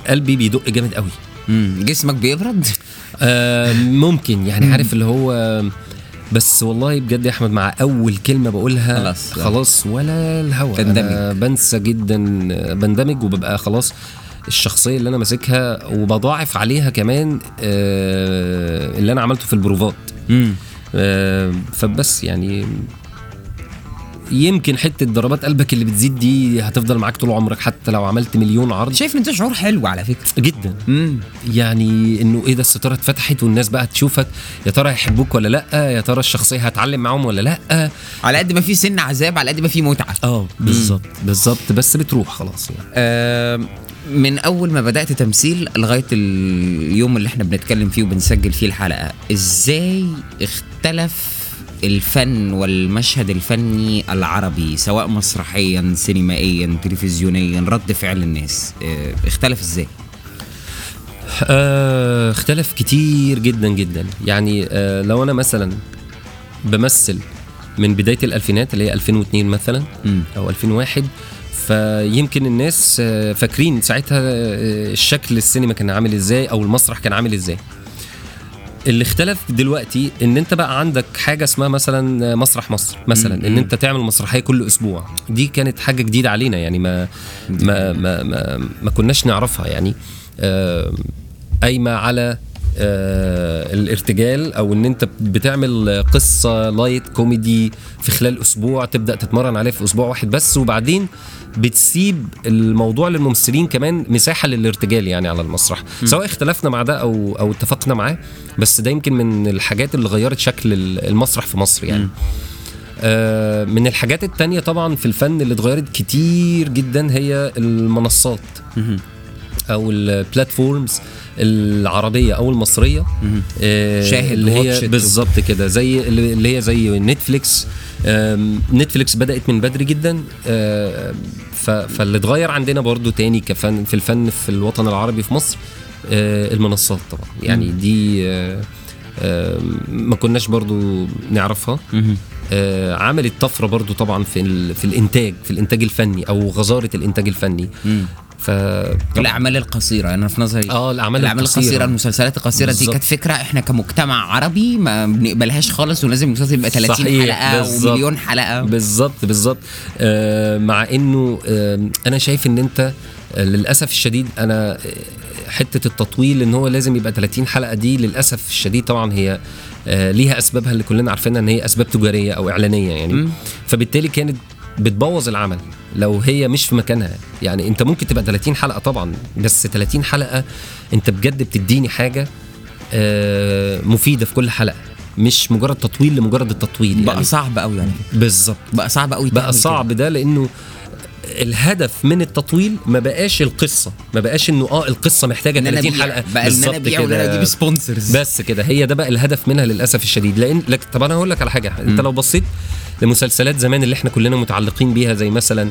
[SPEAKER 2] قلبي بيدق جامد قوي
[SPEAKER 1] مم. جسمك بيبرد؟
[SPEAKER 2] آه ممكن يعني عارف اللي هو بس والله بجد يا أحمد مع أول كلمة بقولها
[SPEAKER 1] خلاص.
[SPEAKER 2] خلاص ولا الهوا
[SPEAKER 1] تندمج.
[SPEAKER 2] أنا بنسى جدا بندمج وببقى خلاص الشخصية اللي أنا ماسكها وبضاعف عليها كمان آه اللي أنا عملته في البروفات
[SPEAKER 1] مم.
[SPEAKER 2] آه فبس يعني يمكن حتة ضربات قلبك اللي بتزيد دي هتفضل معاك طول عمرك حتى لو عملت مليون عرض.
[SPEAKER 1] شايف إن ده شعور حلو على فكرة.
[SPEAKER 2] جدا.
[SPEAKER 1] مم.
[SPEAKER 2] يعني إنه إيه ده الستارة اتفتحت والناس بقى تشوفك يا ترى هيحبوك ولا لأ؟ يا ترى الشخصية هتعلم معاهم ولا لأ؟
[SPEAKER 1] على قد ما في سن عذاب على قد ما في متعة.
[SPEAKER 2] آه بالظبط بالظبط بس بتروح خلاص يعني.
[SPEAKER 1] آم، من أول ما بدأت تمثيل لغاية اليوم اللي إحنا بنتكلم فيه وبنسجل فيه الحلقة إزاي اختلف الفن والمشهد الفني العربي سواء مسرحيا سينمائيا تلفزيونيا رد فعل الناس. آه، اختلف إزاي؟
[SPEAKER 2] آه اختلف كتير جدا جدا. يعني آه لو أنا مثلا بمثل من بداية الألفينات اللي هي 2002 مثلا. أو 2001 فيمكن الناس آه، فاكرين ساعتها الشكل السينما كان عامل إزاي أو المسرح كان عامل إزاي. اللي اختلف دلوقتي إن أنت بقى عندك حاجة اسمها مثلا مسرح مصر مثلا إن أنت تعمل مسرحية كل أسبوع. دي كانت حاجة جديدة علينا يعني ما ما ما ما, ما كناش نعرفها يعني آه، قايمة على الارتجال أو إن أنت بتعمل قصة light comedy في خلال أسبوع تبدأ تتمرن عليه في أسبوع واحد بس وبعدين بتسيب الموضوع للممثلين كمان مساحة للارتجال يعني على المسرح. سواء اختلفنا مع ده أو أو اتفقنا معاه بس ده يمكن من الحاجات اللي غيرت شكل المسرح في مصر يعني. آه من الحاجات التانية طبعا في الفن اللي اتغيرت كتير جدا هي المنصات. أو ال platforms العربية أو المصرية آه،
[SPEAKER 1] شاهد
[SPEAKER 2] اللي هي. بالظبط كده. زي اللي هي زي نتفليكس نتفليكس بدأت من بدري جدا آه، فاللي اتغير عندنا برضو تاني كفن في الفن في الوطن العربي في مصر آه، المنصات طبعا. يعني دي آه، ما كناش برضو نعرفها. آه، عملت طفرة برضو طبعا في في الإنتاج في الإنتاج الفني أو غزارة الإنتاج الفني. ف
[SPEAKER 1] الأعمال القصيرة أنا في نظري.
[SPEAKER 2] آه الأعمال
[SPEAKER 1] الأعمال القصيرة
[SPEAKER 2] القصيرة.
[SPEAKER 1] المسلسلات القصيرة دي
[SPEAKER 2] بالظبط.
[SPEAKER 1] كانت فكرة إحنا كمجتمع عربي ما بنقبلهاش خالص ولازم المسلسل يبقى 30
[SPEAKER 2] صحيح،
[SPEAKER 1] حلقة
[SPEAKER 2] بالظبط.
[SPEAKER 1] ومليون حلقة.
[SPEAKER 2] بالظبط بالظبط. آه مع إنه آه أنا شايف إن أنت آه للأسف الشديد أنا آه، حتة التطويل إن هو لازم يبقى 30 حلقة دي للأسف الشديد طبعا هي آه ليها أسبابها اللي كلنا عارفينها إن هي أسباب تجارية أو إعلانية يعني. فبالتالي كانت بتبوظ العمل. لو هي مش في مكانها. يعني انت ممكن تبقى 30 حلقة طبعا بس 30 حلقة انت بجد بتديني حاجة آه، مفيدة في كل حلقة. مش مجرد تطويل لمجرد التطويل
[SPEAKER 1] بقى
[SPEAKER 2] يعني.
[SPEAKER 1] صعب قوي يعني.
[SPEAKER 2] بالظبط.
[SPEAKER 1] بقى صعب قوي
[SPEAKER 2] بقى صعب ده لأنه الهدف من التطويل ما بقاش القصة ما بقاش إنه آه القصة محتاجة
[SPEAKER 1] إن أنا
[SPEAKER 2] 30
[SPEAKER 1] أبيع.
[SPEAKER 2] حلقة.
[SPEAKER 1] بقى إن أنا
[SPEAKER 2] بالظبط
[SPEAKER 1] أبيع
[SPEAKER 2] كده.
[SPEAKER 1] أجيب سبونسرز
[SPEAKER 2] بس كده. هي ده بقى الهدف منها للأسف الشديد. لأن لك طب أنا هقول لك على حاجة أنت لو بصيت لمسلسلات زمان اللي إحنا كلنا متعلقين بيها زي مثلا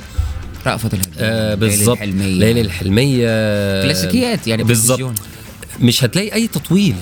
[SPEAKER 1] رأفت الهجان
[SPEAKER 2] آه
[SPEAKER 1] ليالي
[SPEAKER 2] بالظبط
[SPEAKER 1] الحلمية.
[SPEAKER 2] ليالي الحلمية.
[SPEAKER 1] كلاسيكيات يعني
[SPEAKER 2] بالظبط. مش هتلاقي أي تطويل.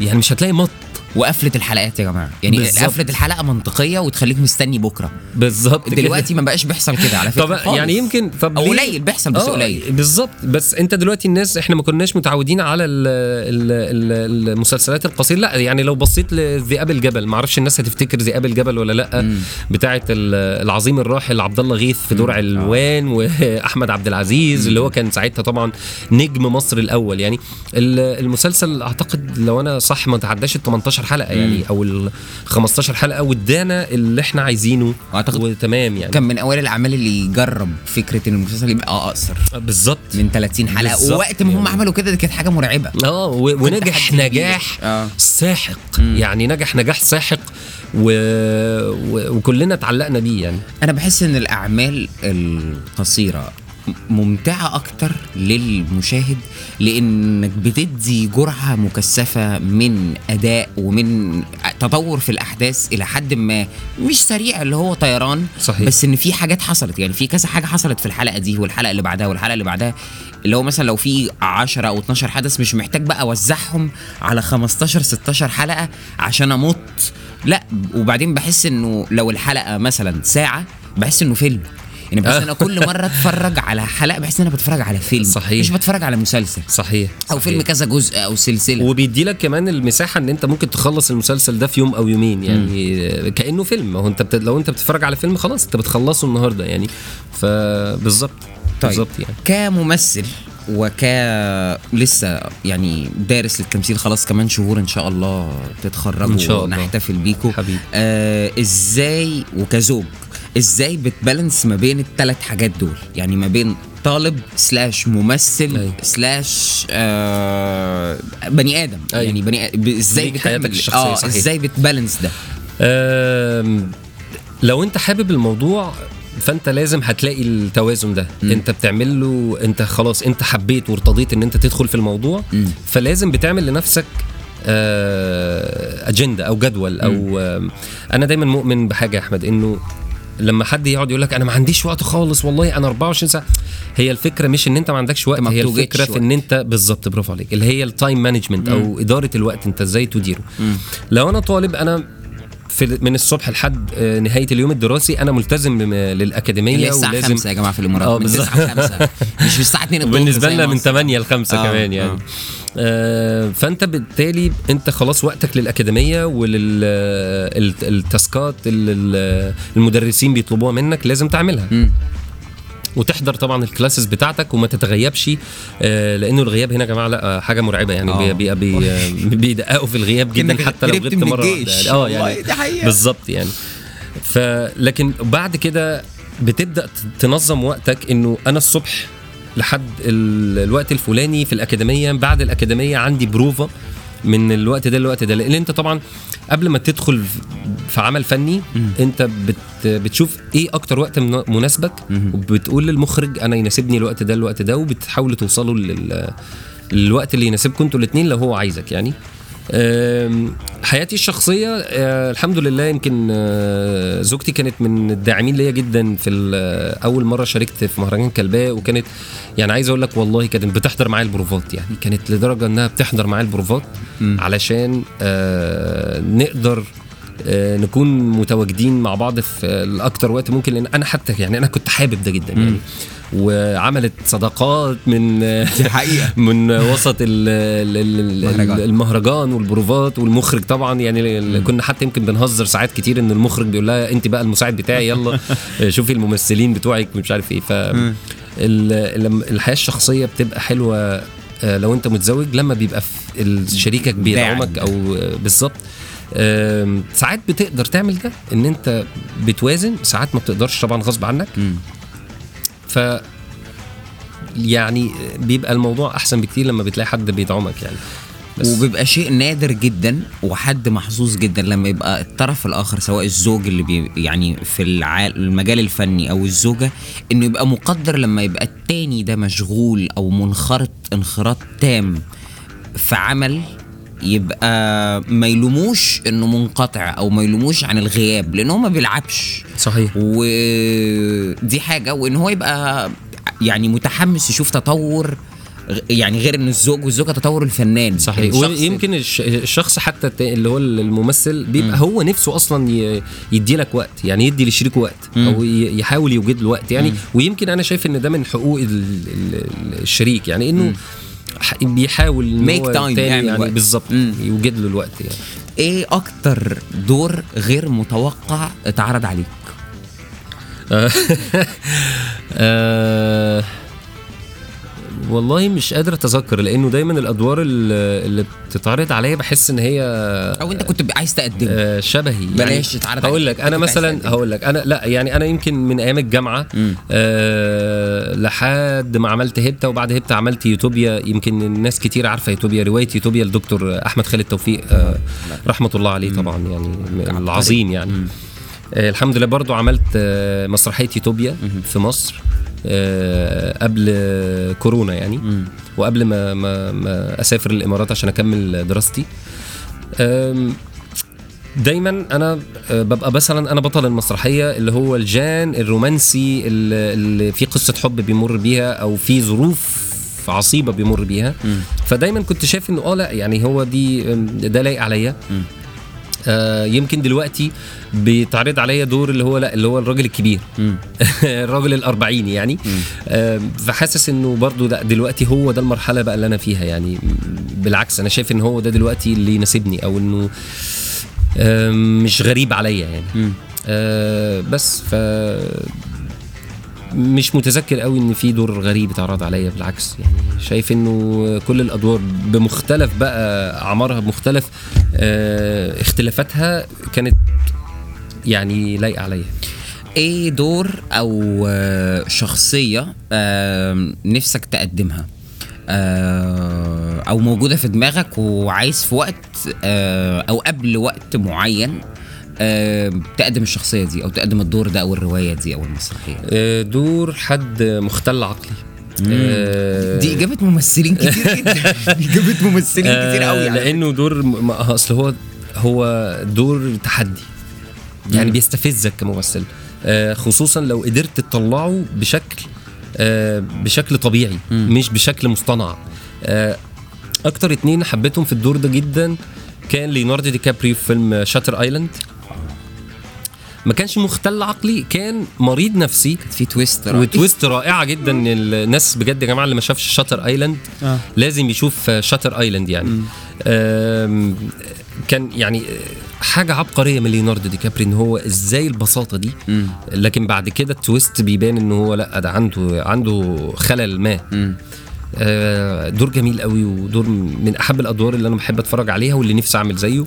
[SPEAKER 2] يعني مش هتلاقي مط
[SPEAKER 1] وقفله الحلقات يا جماعة. يعني
[SPEAKER 2] بالظبط.
[SPEAKER 1] قفله الحلقة منطقية وتخليك مستني بكرة.
[SPEAKER 2] بالظبط.
[SPEAKER 1] دلوقتي ما بقاش بيحصل كده على فكرة
[SPEAKER 2] طب
[SPEAKER 1] خالص.
[SPEAKER 2] يعني يمكن طب ليه؟
[SPEAKER 1] قليل بيحصل بس
[SPEAKER 2] آه،
[SPEAKER 1] قليل.
[SPEAKER 2] بالظبط. بس أنت دلوقتي الناس إحنا ما كناش متعودين على ال ال ال المسلسلات القصيرة. لا يعني لو بصيت لذئاب الجبل ما أعرفش الناس هتفتكر ذئاب الجبل ولا لأ؟ بتاعه ال- العظيم الراحل عبد الله غيث في دور علوان وأحمد عبد العزيز اللي هو كان ساعتها طبعا نجم مصر الأول. يعني ال- المسلسل أعتقد لو أنا صح ما تعداش ال 18 حلقة يعني أو ال 15 حلقة وادانا اللي إحنا عايزينه.
[SPEAKER 1] أعتقد
[SPEAKER 2] وتمام يعني.
[SPEAKER 1] كان من أوائل الأعمال اللي يجرب فكرة إن المسلسل يبقى أقصر.
[SPEAKER 2] بالظبط.
[SPEAKER 1] من 30
[SPEAKER 2] حلقة.
[SPEAKER 1] ووقت ما هم
[SPEAKER 2] يعني.
[SPEAKER 1] عملوا كده دي كانت حاجة
[SPEAKER 2] مرعبة. آه ونجح. نجاح
[SPEAKER 1] آه.
[SPEAKER 2] ساحق. يعني نجح نجاح ساحق و... و... وكلنا اتعلقنا بيه يعني.
[SPEAKER 1] أنا بحس إن الأعمال القصيرة ممتعة أكتر للمشاهد لأنك بتدي جرعة مكثفة من أداء ومن تطور في الأحداث إلى حد ما مش سريع اللي هو طيران
[SPEAKER 2] صحيح.
[SPEAKER 1] بس إن في حاجات حصلت. يعني في كذا حاجة حصلت في الحلقة دي والحلقة اللي بعدها والحلقة اللي بعدها اللي هو مثلا لو في 10 أو 12 حدث مش محتاج بقى أوزعهم على 15 16 حلقة عشان أمط. لا وبعدين بحس إنه لو الحلقة مثلا ساعة بحس إنه فيلم. يعني بحس إن أنا كل مرة أتفرج على حلقة بحس إن أنا بتفرج على فيلم.
[SPEAKER 2] صحيح.
[SPEAKER 1] مش بتفرج على مسلسل.
[SPEAKER 2] صحيح.
[SPEAKER 1] أو
[SPEAKER 2] صحيح.
[SPEAKER 1] فيلم كذا جزء أو سلسلة.
[SPEAKER 2] وبيدي لك كمان المساحة إن أنت ممكن تخلص المسلسل ده في يوم أو يومين. يعني كأنه فيلم. ما هو أنت بت... لو أنت بتتفرج على فيلم خلاص أنت بتخلصه النهارده يعني. فبالظبط
[SPEAKER 1] طيب.
[SPEAKER 2] بالظبط يعني.
[SPEAKER 1] كممثل وك لسه يعني دارس للتمثيل خلاص كمان شهور إن شاء الله تتخرجوا
[SPEAKER 2] إن شاء الله. حبيبي.
[SPEAKER 1] آه إزاي وكزوج إزاي بتبالانس ما بين الثلاث حاجات دول يعني ما بين طالب سلاش ممثل
[SPEAKER 2] أيوة.
[SPEAKER 1] سلاش آه بني آدم
[SPEAKER 2] أيوة.
[SPEAKER 1] يعني بني آدم.
[SPEAKER 2] إزاي
[SPEAKER 1] بتعمل
[SPEAKER 2] الشخصية،
[SPEAKER 1] آه
[SPEAKER 2] صحيح.
[SPEAKER 1] إزاي بتبالانس ده
[SPEAKER 2] أم، لو انت حابب الموضوع فانت لازم هتلاقي التوازن ده
[SPEAKER 1] مم.
[SPEAKER 2] انت بتعمل له انت خلاص انت حبيت وارتضيت ان انت تدخل في الموضوع
[SPEAKER 1] مم.
[SPEAKER 2] فلازم بتعمل لنفسك آه، اجنده أو جدول أو أنا دايما مؤمن بحاجة يا أحمد إنه لما حد يقعد يقول لك أنا ما عنديش وقت خالص والله أنا 24 ساعة. هي الفكرة مش إن أنت ما عندكش وقت هي الفكرة في إن أنت بالظبط برافو عليك. اللي هي ال time management أو إدارة الوقت أنت إزاي تديره. لو أنا طالب أنا في من الصبح لحد آه، نهاية اليوم الدراسي أنا ملتزم للأكاديمية
[SPEAKER 1] اللي هي الساعة
[SPEAKER 2] ولازم
[SPEAKER 1] 5 يا جماعة في الإمارات.
[SPEAKER 2] آه،
[SPEAKER 1] من
[SPEAKER 2] بالظبط.
[SPEAKER 1] 9 ل 5 مش من الساعة 2 الظهر بالنسبة
[SPEAKER 2] لنا من
[SPEAKER 1] مصر.
[SPEAKER 2] 8 ل 5
[SPEAKER 1] آه،
[SPEAKER 2] كمان يعني.
[SPEAKER 1] آه.
[SPEAKER 2] آه فأنت بالتالي أنت خلاص وقتك للأكاديمية ولل task ات المدرسين بيطلبوها منك لازم تعملها
[SPEAKER 1] مم.
[SPEAKER 2] وتحضر طبعا ال classes بتاعتك وما تتغيبش آه لأنه الغياب هنا يا جماعة لا حاجة مرعبة يعني
[SPEAKER 1] آه.
[SPEAKER 2] بي بي بي [LAUGHS] بيدققوا في الغياب جدا حتى لو غبت
[SPEAKER 1] مرة.
[SPEAKER 2] واحدة يعني
[SPEAKER 1] آه
[SPEAKER 2] يعني. بالظبط يعني فلكن بعد كده بتبدأ تنظم وقتك إنه أنا الصبح لحد ال- الوقت الفلاني في الأكاديمية بعد الأكاديمية عندي بروفا من الوقت ده للوقت ده. لأن أنت طبعا قبل ما تدخل في عمل فني أنت بت بتشوف إيه أكتر وقت من- مناسبك وبتقول للمخرج أنا يناسبني الوقت ده الوقت ده وبتحاولوا توصلوا لل للوقت اللي يناسبكم أنتوا الاثنين لو هو عايزك يعني. حياتي الشخصية أه، الحمد لله يمكن أه، زوجتي كانت من الداعمين ليا جدا في ال- أول مرة شاركت في مهرجان كلباء وكانت يعني عايز أقول لك والله كانت بتحضر معايا البروفات يعني كانت لدرجة إنها بتحضر معايا البروفات علشان أه، نقدر نكون متواجدين مع بعض في الاكتر وقت ممكن لأن أنا حتى يعني أنا كنت حابب ده جدا يعني وعملت صداقات من
[SPEAKER 1] دي حقيقة. [LAUGHS]
[SPEAKER 2] من وسط ال ال ال
[SPEAKER 1] المهرجان.
[SPEAKER 2] المهرجان والبروفات والمخرج طبعا يعني كنا حتى يمكن بنهزر ساعات كتير إن المخرج بيقول لها أنت بقى المساعد بتاعي يلا [LAUGHS] شوفي الممثلين بتوعك مش عارف إيه ف الحياة الشخصية بتبقى حلوة آه، لو أنت متزوج لما بيبقى شريكك بيدعمك. أو بالظبط ساعات بتقدر تعمل ده إن أنت بتوازن ساعات ما بتقدرش طبعا غصب عنك. ف يعني بيبقى الموضوع أحسن بكتير لما بتلاقي حد بيدعمك يعني. بس
[SPEAKER 1] وبيبقى شيء نادر جدا وحد محظوظ جدا لما يبقى الطرف الآخر سواء الزوج اللي بي يعني في المجال الفني أو الزوجة إنه يبقى مقدر لما يبقى التاني ده مشغول أو منخرط انخراط تام في عمل يبقى ما يلوموش إنه منقطع أو ما يلوموش عن الغياب لأن هو ما بيلعبش.
[SPEAKER 2] صحيح.
[SPEAKER 1] ودي حاجة وإن هو يبقى يعني متحمس يشوف تطور يعني غير إن الزوج والزوجة تطور الفنان.
[SPEAKER 2] صحيح. ويمكن الش- الشخص حتى اللي هو الممثل بيبقى هو نفسه أصلا يدي لك وقت يعني يدي لشريكه وقت أو ي- يحاول يوجد له وقت يعني. ويمكن أنا شايف إن ده من حقوق ال- ال- الشريك يعني إنه ح- بيحاول
[SPEAKER 1] إن
[SPEAKER 2] التاني
[SPEAKER 1] يعمل
[SPEAKER 2] يعني
[SPEAKER 1] وقت.
[SPEAKER 2] بالظبط. يوجد له الوقت يعني
[SPEAKER 1] إيه أكتر دور غير متوقع اتعرض عليك [LAUGHS]
[SPEAKER 2] آه والله مش قادر اتذكر لأنه دايما الأدوار اللي بتتعرض عليا بحس إن هي
[SPEAKER 1] أو أنت كنت عايز تقدمه.
[SPEAKER 2] آه، شبهي.
[SPEAKER 1] بلاش يتعرض
[SPEAKER 2] هقول. لك
[SPEAKER 1] أنا
[SPEAKER 2] مثلا
[SPEAKER 1] تقدم.
[SPEAKER 2] هقول لك أنا لأ يعني أنا يمكن من أيام
[SPEAKER 1] الجامعة.
[SPEAKER 2] آه لحد ما عملت هيبتا وبعد هيبتا عملت يوتوبيا. يمكن الناس كتير عارفة يوتوبيا رواية يوتوبيا لدكتور أحمد خالد توفيق آه رحمة الله عليه طبعا يعني العظيم يعني. آه الحمد لله برضو عملت آه مسرحية يوتوبيا في مصر. قبل آه، كورونا يعني. وقبل ما, ما, ما أسافر الإمارات عشان أكمل دراستي. دايما أنا آه، ببقى مثلا أنا بطل المسرحية اللي هو الجان الرومانسي اللي اللي في قصة حب بيمر بيها أو في ظروف عصيبة بيمر بيها. فدايما كنت شايف إنه آه لأ يعني هو دي ده لايق عليا. آه يمكن دلوقتي بيتعرض عليا دور اللي هو لا اللي هو الراجل الكبير. [LAUGHS] الراجل الأربعيني يعني. فحاسس إنه برضو ده دلوقتي هو ده المرحلة بقى اللي أنا فيها يعني. بالعكس أنا شايف إن هو ده دلوقتي اللي يناسبني أو إنه مش غريب عليا يعني. آه بس ف مش متذكر قوي إن في دور غريب اتعرض عليا بالعكس يعني. شايف إنه كل الأدوار بمختلف بقى أعمارها بمختلف آه اختلافاتها كانت يعني لايقه عليا.
[SPEAKER 1] إيه دور أو آه، شخصية آه، نفسك تقدمها؟ آه، أو موجودة في دماغك وعايز في وقت أو قبل وقت معين تقدم الشخصية دي أو تقدم الدور ده أو الرواية دي أو
[SPEAKER 2] المسرحية؟ دور حد مختل عقلي.
[SPEAKER 1] دي إجابة ممثلين كتير جدا. [LAUGHS] إجابة ممثلين كتير قوي يعني.
[SPEAKER 2] لأنه دور أصل هو هو دور تحدي. يعني بيستفزك كممثل. آه خصوصا لو قدرت تطلعه بشكل آه بشكل طبيعي مش بشكل مصطنع. آه أكتر اتنين حبيتهم في الدور ده جدا كان ليوناردو دي كابريو في فيلم Shutter Island. ما كانش مختل عقلي كان مريض نفسي.
[SPEAKER 1] في twist رهيب.
[SPEAKER 2] و twist رائعة جدا الناس بجد يا جماعة اللي ما شافش Shutter Island
[SPEAKER 1] آه.
[SPEAKER 2] لازم يشوف Shutter Island يعني. كان يعني حاجة عبقرية من ليوناردو دي كابريو إن هو إزاي البساطة دي
[SPEAKER 1] مم.
[SPEAKER 2] لكن بعد كده ال twist بيبان إن هو لأ ده عنده عنده خلل ما
[SPEAKER 1] مم.
[SPEAKER 2] آه، دور جميل قوي ودور من أحب الأدوار اللي أنا بحب أتفرج عليها واللي نفسي أعمل زيه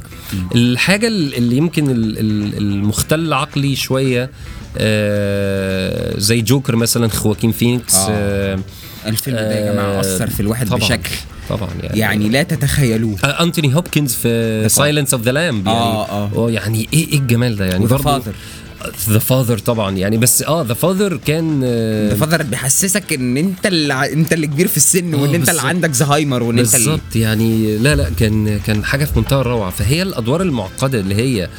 [SPEAKER 2] الحاجة اللي يمكن ال- ال- المختل عقلي شوية آه، زي جوكر مثلا خواكين فينيكس
[SPEAKER 1] آه.
[SPEAKER 2] آه،
[SPEAKER 1] الفيلم ده يا جماعة
[SPEAKER 2] آه،
[SPEAKER 1] أثر في الواحد
[SPEAKER 2] طبعا
[SPEAKER 1] بشكل
[SPEAKER 2] طبعا يعني.
[SPEAKER 1] يعني لا تتخيلوه.
[SPEAKER 2] آه، أنتوني هوبكنز في Silence of the Lamb يعني.
[SPEAKER 1] آه، آه.
[SPEAKER 2] آه، يعني إيه إيه الجمال ده يعني
[SPEAKER 1] Father
[SPEAKER 2] The Father طبعا يعني. بس آه The Father كان آه،
[SPEAKER 1] Father بيحسسك إن أنت اللي أنت اللي كبير في السن وإن أنت اللي. عندك زهايمر وإن أنت
[SPEAKER 2] بالظبط يعني. لا لا كان كان حاجة في منتهى الروعة. فهي الأدوار المعقدة اللي هي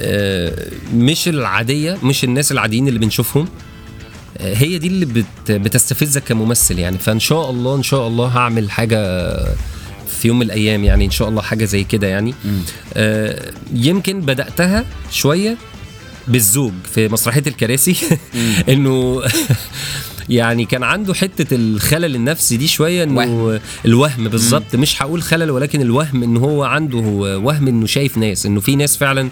[SPEAKER 2] آه مش العادية مش الناس العاديين اللي بنشوفهم. آه هي دي اللي بت بتستفزك كممثل يعني. فإن شاء الله إن شاء الله هعمل حاجة في يوم من الأيام يعني إن شاء الله حاجة زي كده يعني. آه يمكن بدأتها شوية بالزوج في مسرحية الكراسي. [LAUGHS] إنه [LAUGHS] يعني كان عنده حتة الخلل النفسي دي شوية إنه
[SPEAKER 1] وهم.
[SPEAKER 2] الوهم بالظبط. مش هقول خلل ولكن الوهم إن هو عنده وهم إنه شايف ناس إنه في ناس فعلا آه،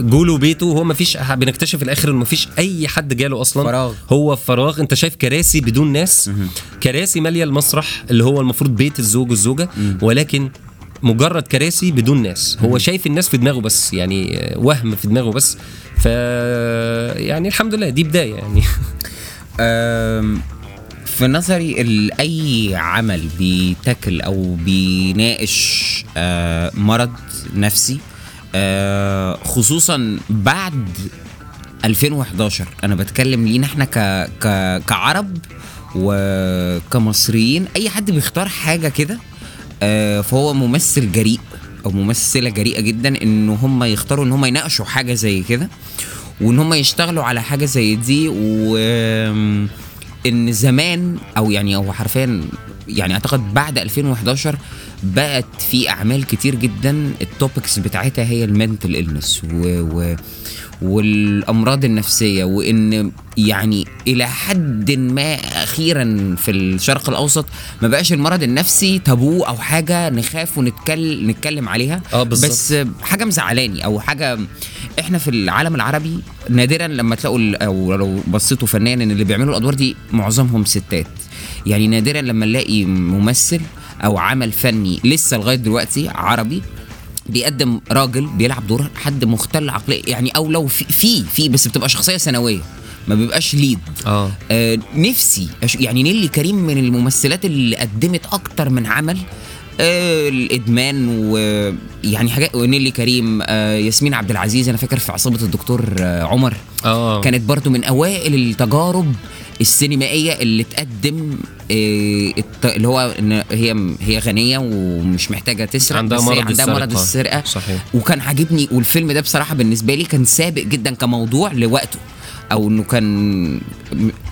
[SPEAKER 2] جوله بيته هو ما فيش بنكتشف في الآخر إنه ما فيش أي حد جاله أصلا.
[SPEAKER 1] فراغ.
[SPEAKER 2] هو فراغ. أنت شايف كراسي بدون ناس. كراسي مالية المسرح اللي هو المفروض بيت الزوج والزوجة ولكن مجرد كراسي بدون ناس. هو شايف الناس في دماغه بس يعني آه، وهم في دماغه بس. ف يعني الحمد لله دي بداية يعني.
[SPEAKER 1] في نظري أي عمل بيتاكل أو بيناقش آه، مرض نفسي آه، خصوصا بعد 2011 أنا بتكلم لينا إحنا ك ك كعرب وكمصريين. أي حد بيختار حاجة كده آه، فهو ممثل جريء أو ممثلة جريئة جدا إن هم يختاروا إن هم يناقشوا حاجة زي كده وإن هم يشتغلوا على حاجة زي دي. و إن زمان أو يعني أو حرفيا يعني أعتقد بعد 2011 بقت في أعمال كتير جدا التوبكس بتاعتها هي المنتل النس و, و والأمراض النفسية وإن يعني إلى حد ما أخيرا في الشرق الأوسط ما بقاش المرض النفسي تابو أو حاجة نخاف ونتكلم نتكلم عليها
[SPEAKER 2] آه بالظبط.
[SPEAKER 1] بس حاجة مزعلاني أو حاجة إحنا في العالم العربي نادرا لما تلاقوا أو لو بصيتوا فنان إن اللي بيعملوا الأدوار دي معظمهم ستات يعني نادرا لما نلاقي ممثل أو عمل فني لسه لغاية دلوقتي عربي بيقدم راجل بيلعب دور حد مختل عقليا يعني أو لو في في, في بس بتبقى شخصية ثانوية ما بيبقاش ليد
[SPEAKER 2] آه.
[SPEAKER 1] آه نفسي يعني نيلي كريم من الممثلات اللي قدمت أكتر من عمل آه الادمان ويعني حاجات ونيلي كريم آه ياسمين عبد العزيز أنا فاكر في عصابة الدكتور آه عمر
[SPEAKER 2] آه
[SPEAKER 1] كانت برضو من أوائل التجارب السينمائية اللي تقدم آه اللي هو إن هي هي غنية ومش محتاجة تسرق
[SPEAKER 2] عندها مرض
[SPEAKER 1] عندها مرض
[SPEAKER 2] السرقة.
[SPEAKER 1] السرقة
[SPEAKER 2] صحيح.
[SPEAKER 1] وكان عاجبني والفيلم ده بصراحة بالنسبة لي كان سابق جدا كموضوع لوقته أو إنه كان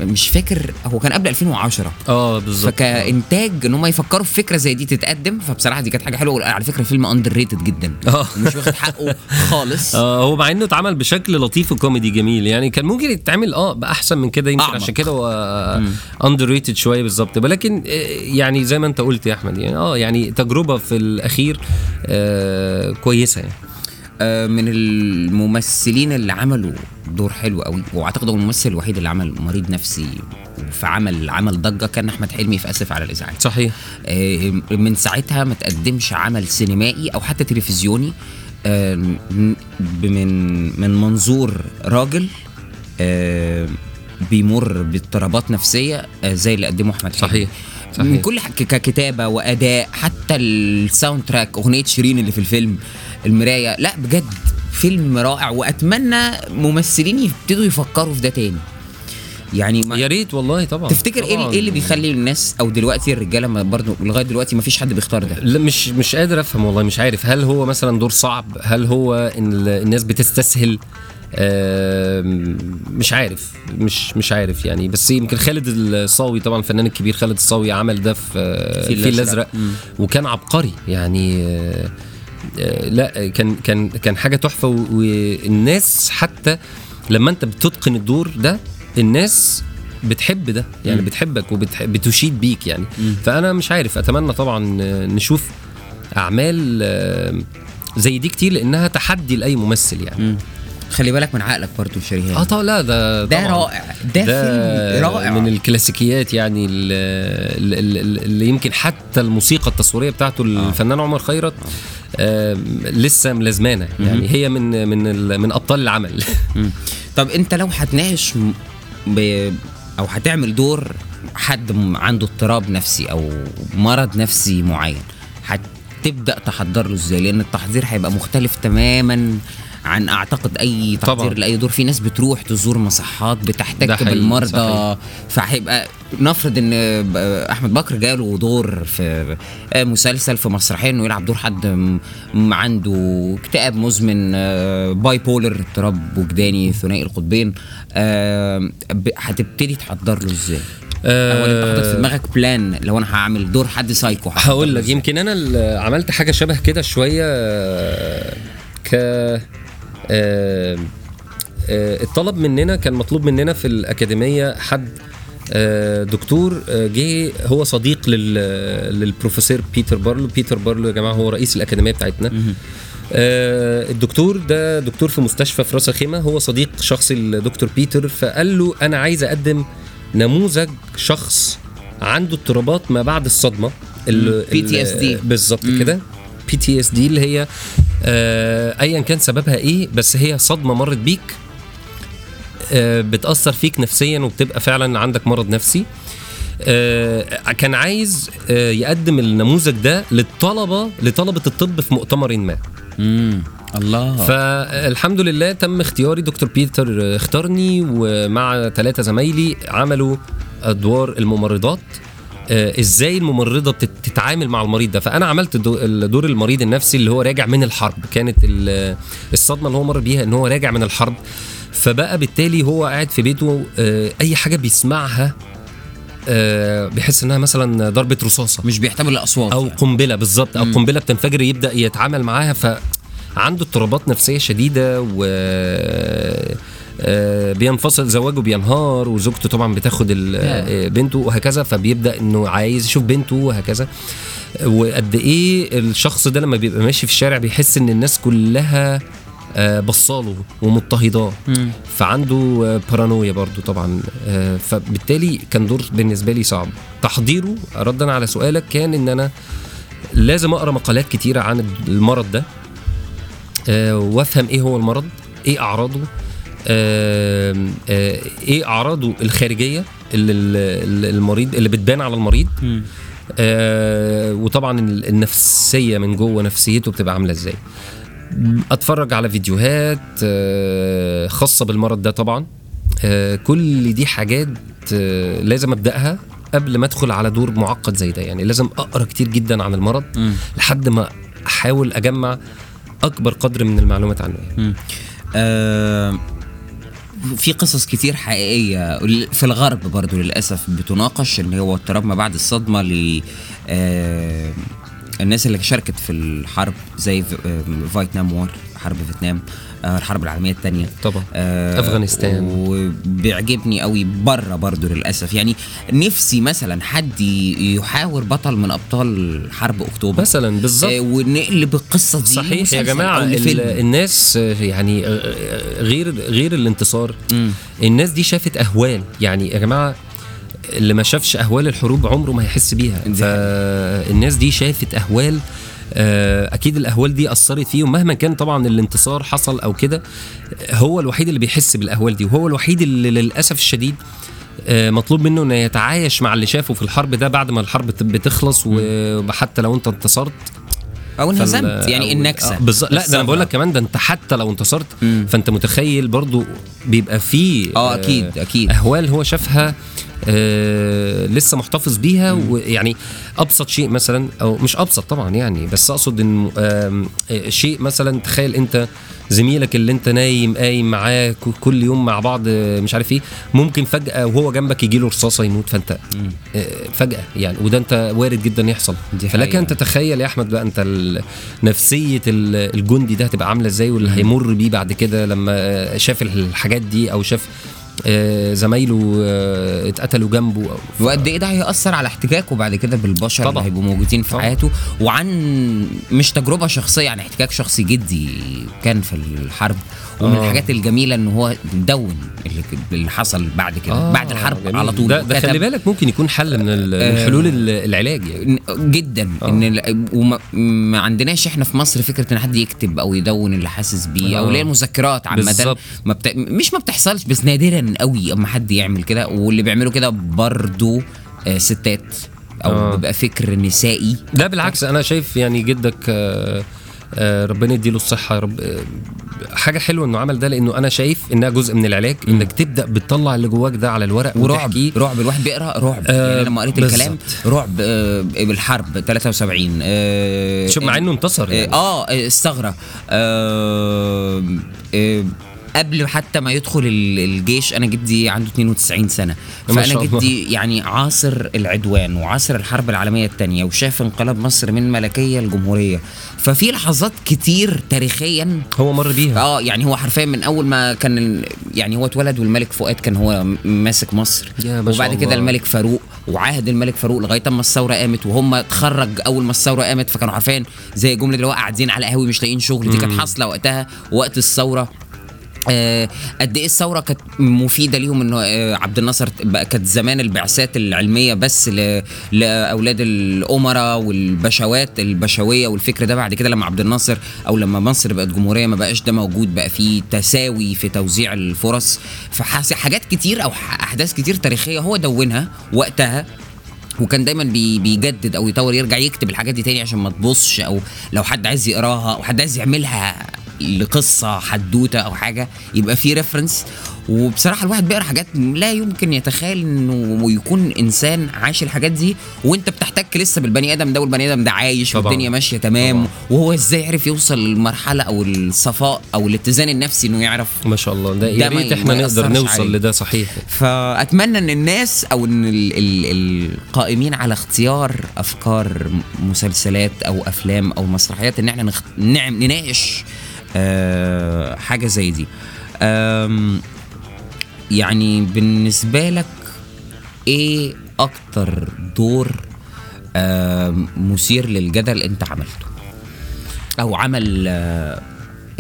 [SPEAKER 1] مش فاكر هو كان قبل 2010
[SPEAKER 2] آه بالظبط.
[SPEAKER 1] فكإنتاج إن هم يفكروا في فكرة زي دي تتقدم فبصراحة دي كانت حاجة حلوة على فكرة فيلم underrated جدا.
[SPEAKER 2] آه.
[SPEAKER 1] ومش واخد حقه [LAUGHS] خالص.
[SPEAKER 2] آه هو مع إنه اتعمل بشكل لطيف وكوميدي جميل. يعني كان ممكن يتعمل آه بأحسن من كده يمكن. عشان كده هو underrated شوية بالظبط. ولكن آه، يعني زي ما أنت قلت يا أحمد يعني آه يعني تجربة في الأخير آه كويسة يعني.
[SPEAKER 1] من الممثلين اللي عملوا دور حلو قوي وأعتقد هو الممثل الوحيد اللي عمل مريض نفسي في عمل عمل ضجة كان أحمد حلمي في آسف على الإزعاج.
[SPEAKER 2] صحيح.
[SPEAKER 1] آه، من ساعتها ما تقدمش عمل سينمائي أو حتى تلفزيوني آه، من من منظور راجل آه، بيمر باضطرابات نفسية آه، زي اللي قدمه أحمد حلمي.
[SPEAKER 2] صحيح.
[SPEAKER 1] من
[SPEAKER 2] صحيح
[SPEAKER 1] كل حاجة ككتابة وأداء حتى ال soundtrack أغنية شيرين اللي في الفيلم المراية. لا بجد فيلم رائع وأتمنى ممثلين يبتدوا يفكروا في ده تاني. يعني
[SPEAKER 2] يا ريت والله طبعا.
[SPEAKER 1] تفتكر إيه
[SPEAKER 2] طبعاً.
[SPEAKER 1] إيه اللي بيخلي الناس أو دلوقتي الرجالة برضه لغاية دلوقتي ما فيش حد بيختار ده؟
[SPEAKER 2] لا مش مش قادر أفهم والله مش عارف. هل هو مثلا دور صعب؟ هل هو إن ال- الناس بتستسهل؟ مش عارف. مش مش عارف يعني. بس يمكن خالد الصاوي طبعا الفنان الكبير خالد الصاوي عمل ده في آه،
[SPEAKER 1] الفيل. الأزرق.
[SPEAKER 2] وكان عبقري يعني آه، لا كان كان كان حاجة تحفة والناس حتى لما انت بتتقن الدور ده الناس بتحب ده يعني
[SPEAKER 1] مم.
[SPEAKER 2] بتحبك وبتشيد بيك يعني فأنا مش عارف أتمنى طبعا آه، نشوف أعمال آه، زي دي كتير لأنها تحدي لأي ممثل يعني
[SPEAKER 1] مم. خلي بالك من عقلك برضه شريهان.
[SPEAKER 2] آه طبعا لا ده
[SPEAKER 1] ده. رائع. ده, فيلم رائع.
[SPEAKER 2] من الكلاسيكيات يعني ال- ال- ال- اللي يمكن حتى الموسيقى التصويرية بتاعته الفنان عمر خيرت آه. لسه ملازمانه يعني هي من من من أبطال العمل.
[SPEAKER 1] طب أنت لو هتناقش. أو هتعمل دور حد عنده اضطراب نفسي أو مرض نفسي معين هتبدأ تحضر له إزاي؟ لأن التحضير هيبقى مختلف تماما. عن أعتقد أي
[SPEAKER 2] طبعاً.
[SPEAKER 1] لأي دور في ناس بتروح تزور مصحات بتحتك بالمرضى. فهيبقى نفرض إن أحمد بكر جاله دور في مسلسل في مسرحية إنه يلعب دور حد عنده اكتئاب مزمن آه، bipolar اضطراب وجداني ثنائي القطبين آه، هتبتدي تحضر له إزاي؟ أو أنت حاطط في دماغك plan لو أنا هعمل دور حد سايكو
[SPEAKER 2] هقول لك؟ يمكن أنا عملت حاجة شبه كده شوية آه، ك آه، آه، الطلب مننا كان مطلوب مننا في الأكاديمية حد آه، دكتور جه هو صديق لل للبروفيسور بيتر بارلو. بيتر بارلو يا جماعة هو رئيس الأكاديمية بتاعتنا. الدكتور ده دكتور في مستشفى في راس الخيمة. هو صديق شخصي لدكتور بيتر فقال له أنا عايز أقدم نموذج شخص عنده اضطرابات ما بعد الصدمة. ال-
[SPEAKER 1] مم. PTSD.
[SPEAKER 2] ال- بالظبط كده. PTSD اللي هي ايا كان سببها إيه بس هي صدمة مرت بيك آه، بتأثر فيك نفسيا وبتبقى فعلا عندك مرض نفسي. آه، كان عايز آه، يقدم النموذج ده للطلبة لطلبة الطب في مؤتمر ما.
[SPEAKER 1] امم الله.
[SPEAKER 2] فالحمد لله تم اختياري. دكتور بيتر اختارني ومع ثلاثة زمايلي عملوا أدوار الممرضات. آه، إزاي الممرضة بتت- تتعامل مع المريض ده؟ فأنا عملت دو- دور المريض النفسي اللي هو راجع من الحرب. كانت ال- الصدمة اللي هو مر بيها إن هو راجع من الحرب. فبقى بالتالي هو قاعد في بيته آه، أي حاجة بيسمعها آه، بيحس إنها مثلا ضربة رصاصة.
[SPEAKER 1] مش بيحتمل الأصوات
[SPEAKER 2] أو
[SPEAKER 1] يعني.
[SPEAKER 2] قنبلة بالظبط.
[SPEAKER 1] أو.
[SPEAKER 2] قنبلة بتنفجر يبدأ يتعامل معاها. فعنده اضطرابات نفسية شديدة و آه، بينفصل زواجه بينهار وزوجته طبعا بتاخد آه، بنته وهكذا فبيبدأ إنه عايز يشوف بنته وهكذا. وقد إيه الشخص ده لما بيبقى ماشي في الشارع بيحس إن الناس كلها آه، بصاله ومضطهداه. فعنده آه، بارانويا برضو طبعا. آه، فبالتالي كان دور بالنسبة لي صعب. تحضيره ردا على سؤالك كان إن أنا لازم أقرأ مقالات كتيرة عن المرض ده. آه، وأفهم إيه هو المرض إيه أعراضه آه، آه، إيه أعراضه الخارجية اللي المريض اللي بتبان على المريض. آه، وطبعا ال- النفسية من جوه نفسيته بتبقى عاملة إزاي أتفرج على فيديوهات آه، خاصة بالمرض ده طبعا آه، كل دي حاجات آه، لازم أبدأها قبل ما أدخل على دور معقد زي ده يعني لازم أقرأ كتير جدا عن المرض
[SPEAKER 1] مم.
[SPEAKER 2] لحد ما أحاول أجمع أكبر قدر من المعلومات عنه يعني.
[SPEAKER 1] آه في قصص كتير حقيقية. في الغرب برضو للأسف بتناقش اللي هو اضطراب ما بعد الصدمة ل آه الناس اللي شاركت في الحرب زي آه، فيتنام وور حرب فيتنام. الحرب العالمية الثانية
[SPEAKER 2] طبعا.
[SPEAKER 1] آه
[SPEAKER 2] أفغانستان.
[SPEAKER 1] وبيعجبني قوي بره برضو للأسف. يعني نفسي مثلا حد يحاور بطل من أبطال حرب أكتوبر.
[SPEAKER 2] مثلا بالظبط.
[SPEAKER 1] آه ونقلب القصة دي
[SPEAKER 2] صحيح يا
[SPEAKER 1] جماعة.
[SPEAKER 2] الناس آه، يعني آه، آه، غير غير الانتصار.
[SPEAKER 1] مم.
[SPEAKER 2] الناس دي شافت أهوال. يعني يا جماعة اللي ما شافش أهوال الحروب عمره ما هيحس بيها. فالناس دي شافت أهوال آه، أكيد الأهوال دي أثرت فيهم مهما كان طبعا الانتصار حصل أو كده هو الوحيد اللي بيحس بالأهوال دي وهو الوحيد اللي للأسف الشديد آه، مطلوب منه إنه يتعايش مع اللي شافه في الحرب ده بعد ما الحرب بت- بتخلص وحتى لو أنت انتصرت أو
[SPEAKER 1] انهزمت يعني
[SPEAKER 2] أو-
[SPEAKER 1] النكسه
[SPEAKER 2] آه، بالظبط لا ده
[SPEAKER 1] أنا.
[SPEAKER 2] بقول لك كمان ده أنت حتى لو انتصرت
[SPEAKER 1] مم.
[SPEAKER 2] فأنت متخيل برضو بيبقى فيه
[SPEAKER 1] آه أكيد أكيد
[SPEAKER 2] أهوال هو شافها آه لسه محتفظ بيها ويعني أبسط شيء مثلا أو مش أبسط طبعا يعني بس أقصد إن آه، شيء مثلا تخيل أنت زميلك اللي أنت نايم قايم معاه كل يوم مع بعض آه، مش عارف إيه ممكن فجأة وهو جنبك يجي له رصاصة يموت فأنت آه، فجأة يعني وده أنت وارد جدا يحصل.
[SPEAKER 1] دي
[SPEAKER 2] فلك. أن تتخيل يا أحمد بقى أنت نفسية ال- الجندي ده هتبقى عاملة إزاي واللي هيمر بيه بعد كده لما شاف الحاجات دي أو شاف زمايله آه، اتقتلوا جنبه
[SPEAKER 1] وقد إيه ده هيأثر على احتكاكه بعد كده بالبشر
[SPEAKER 2] طبعا.
[SPEAKER 1] اللي هيبقوا موجودين في
[SPEAKER 2] طبعا.
[SPEAKER 1] حياته وعن مش تجربة شخصية يعني احتكاك شخصي جدي كان في الحرب ومن
[SPEAKER 2] آه.
[SPEAKER 1] الحاجات الجميلة إن هو دون اللي, حصل بعد كده
[SPEAKER 2] آه،
[SPEAKER 1] بعد الحرب
[SPEAKER 2] جميل.
[SPEAKER 1] على طول
[SPEAKER 2] ده, ده خلي بالك ممكن يكون حل من
[SPEAKER 1] آه.
[SPEAKER 2] حلول ال- العلاج يعني
[SPEAKER 1] جدا
[SPEAKER 2] آه.
[SPEAKER 1] إن وما ما عندناش إحنا في مصر فكرة إن حد يكتب أو يدون اللي حاسس بيه أو
[SPEAKER 2] آه.
[SPEAKER 1] اللي هي المذكرات
[SPEAKER 2] عامة.
[SPEAKER 1] ما بت... مش ما بتحصلش بس نادرا قوي أما حد يعمل كده واللي بيعملوا كده برضو آه ستات أو
[SPEAKER 2] آه.
[SPEAKER 1] بيبقى فكر نسائي
[SPEAKER 2] ده بالعكس أنا شايف يعني جدك آه، ربنا يديله الصحة. يا رب آه، حاجة حلوة إنه عمل ده لأنه أنا شايف إنها جزء من العلاج إنك تبدأ بتطلع اللي جواك ده على الورق
[SPEAKER 1] ورعب. رعب الواحد بيقرأ رعب.
[SPEAKER 2] آه،
[SPEAKER 1] يعني لما قريت. الكلام رعب آه بالحرب 73 آه
[SPEAKER 2] شوف مع إنه انتصر
[SPEAKER 1] آه،
[SPEAKER 2] يعني.
[SPEAKER 1] آه آه، الثغره آه آه قبل حتى ما يدخل ال- الجيش أنا جدي عنده 92
[SPEAKER 2] سنة. فأنا.
[SPEAKER 1] جدي يعني عاصر العدوان وعاصر الحرب العالمية الثانية وشاف انقلاب مصر من ملكية لجمهورية. ففي لحظات كتير تاريخيا
[SPEAKER 2] هو مر بيها.
[SPEAKER 1] آه يعني هو حرفيا من أول ما كان يعني هو اتولد والملك فؤاد كان هو ماسك مصر. وبعد كده. الملك فاروق وعاهد الملك فاروق لغاية أما الثورة قامت وهم اتخرج أول ما الثورة قامت فكانوا عارفين زي جملة اللي هو قاعدين على قهوه مش لاقيين شغل. دي كانت حاصلة وقتها وقت الثورة. قد إيه الثورة كانت مفيدة ليهم إنه آه، عبد الناصر كانت زمان البعثات العلمية بس لأولاد الأمراء والبشوات البشوية والفكر ده بعد كده لما عبد الناصر أو لما مصر بقت جمهورية ما بقاش ده موجود بقى في تساوي في توزيع الفرص. فحاجات كتير أو أحداث كتير تاريخية هو دونها وقتها وكان دايما بي بيجدد أو يطور يرجع يكتب الحاجات دي تاني عشان ما تبصش أو لو حد عايز يقراها أو حد عايز يعملها لقصة حدوتة أو حاجة يبقى في reference وبصراحة الواحد بيقرأ حاجات لا يمكن يتخيل إنه يكون إنسان عايش الحاجات دي وأنت بتحتك لسه بالبني آدم ده والبني آدم ده عايش
[SPEAKER 2] طبعاً.
[SPEAKER 1] والدنيا ماشية تمام
[SPEAKER 2] طبعاً.
[SPEAKER 1] وهو إزاي عرف يوصل للمرحله أو الصفاء أو الاتزان النفسي إنه يعرف
[SPEAKER 2] ما شاء الله ده
[SPEAKER 1] ده
[SPEAKER 2] يا ريت إحنا نقدر نوصل
[SPEAKER 1] عليه.
[SPEAKER 2] لده صحيح
[SPEAKER 1] فأتمنى إن الناس أو إن ال ال القائمين على اختيار أفكار مسلسلات أو أفلام أو مسرحيات إن إحنا نخ... نعم نناقش حاجة زي دي. يعني بالنسبة لك إيه أكتر دور مثير للجدل أنت عملته؟ أو عمل آه،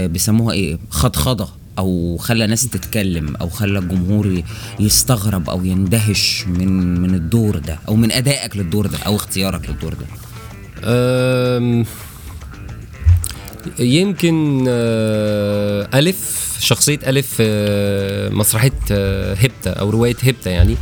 [SPEAKER 1] آه، بيسموها إيه خضخضة أو خلى ناس تتكلم أو خلى الجمهور يستغرب أو يندهش من من الدور ده أو من أدائك للدور ده أو اختيارك للدور ده؟
[SPEAKER 2] يمكن آه، ألف شخصية ألف آه، مسرحية آه، هبتة أو رواية هبتة يعني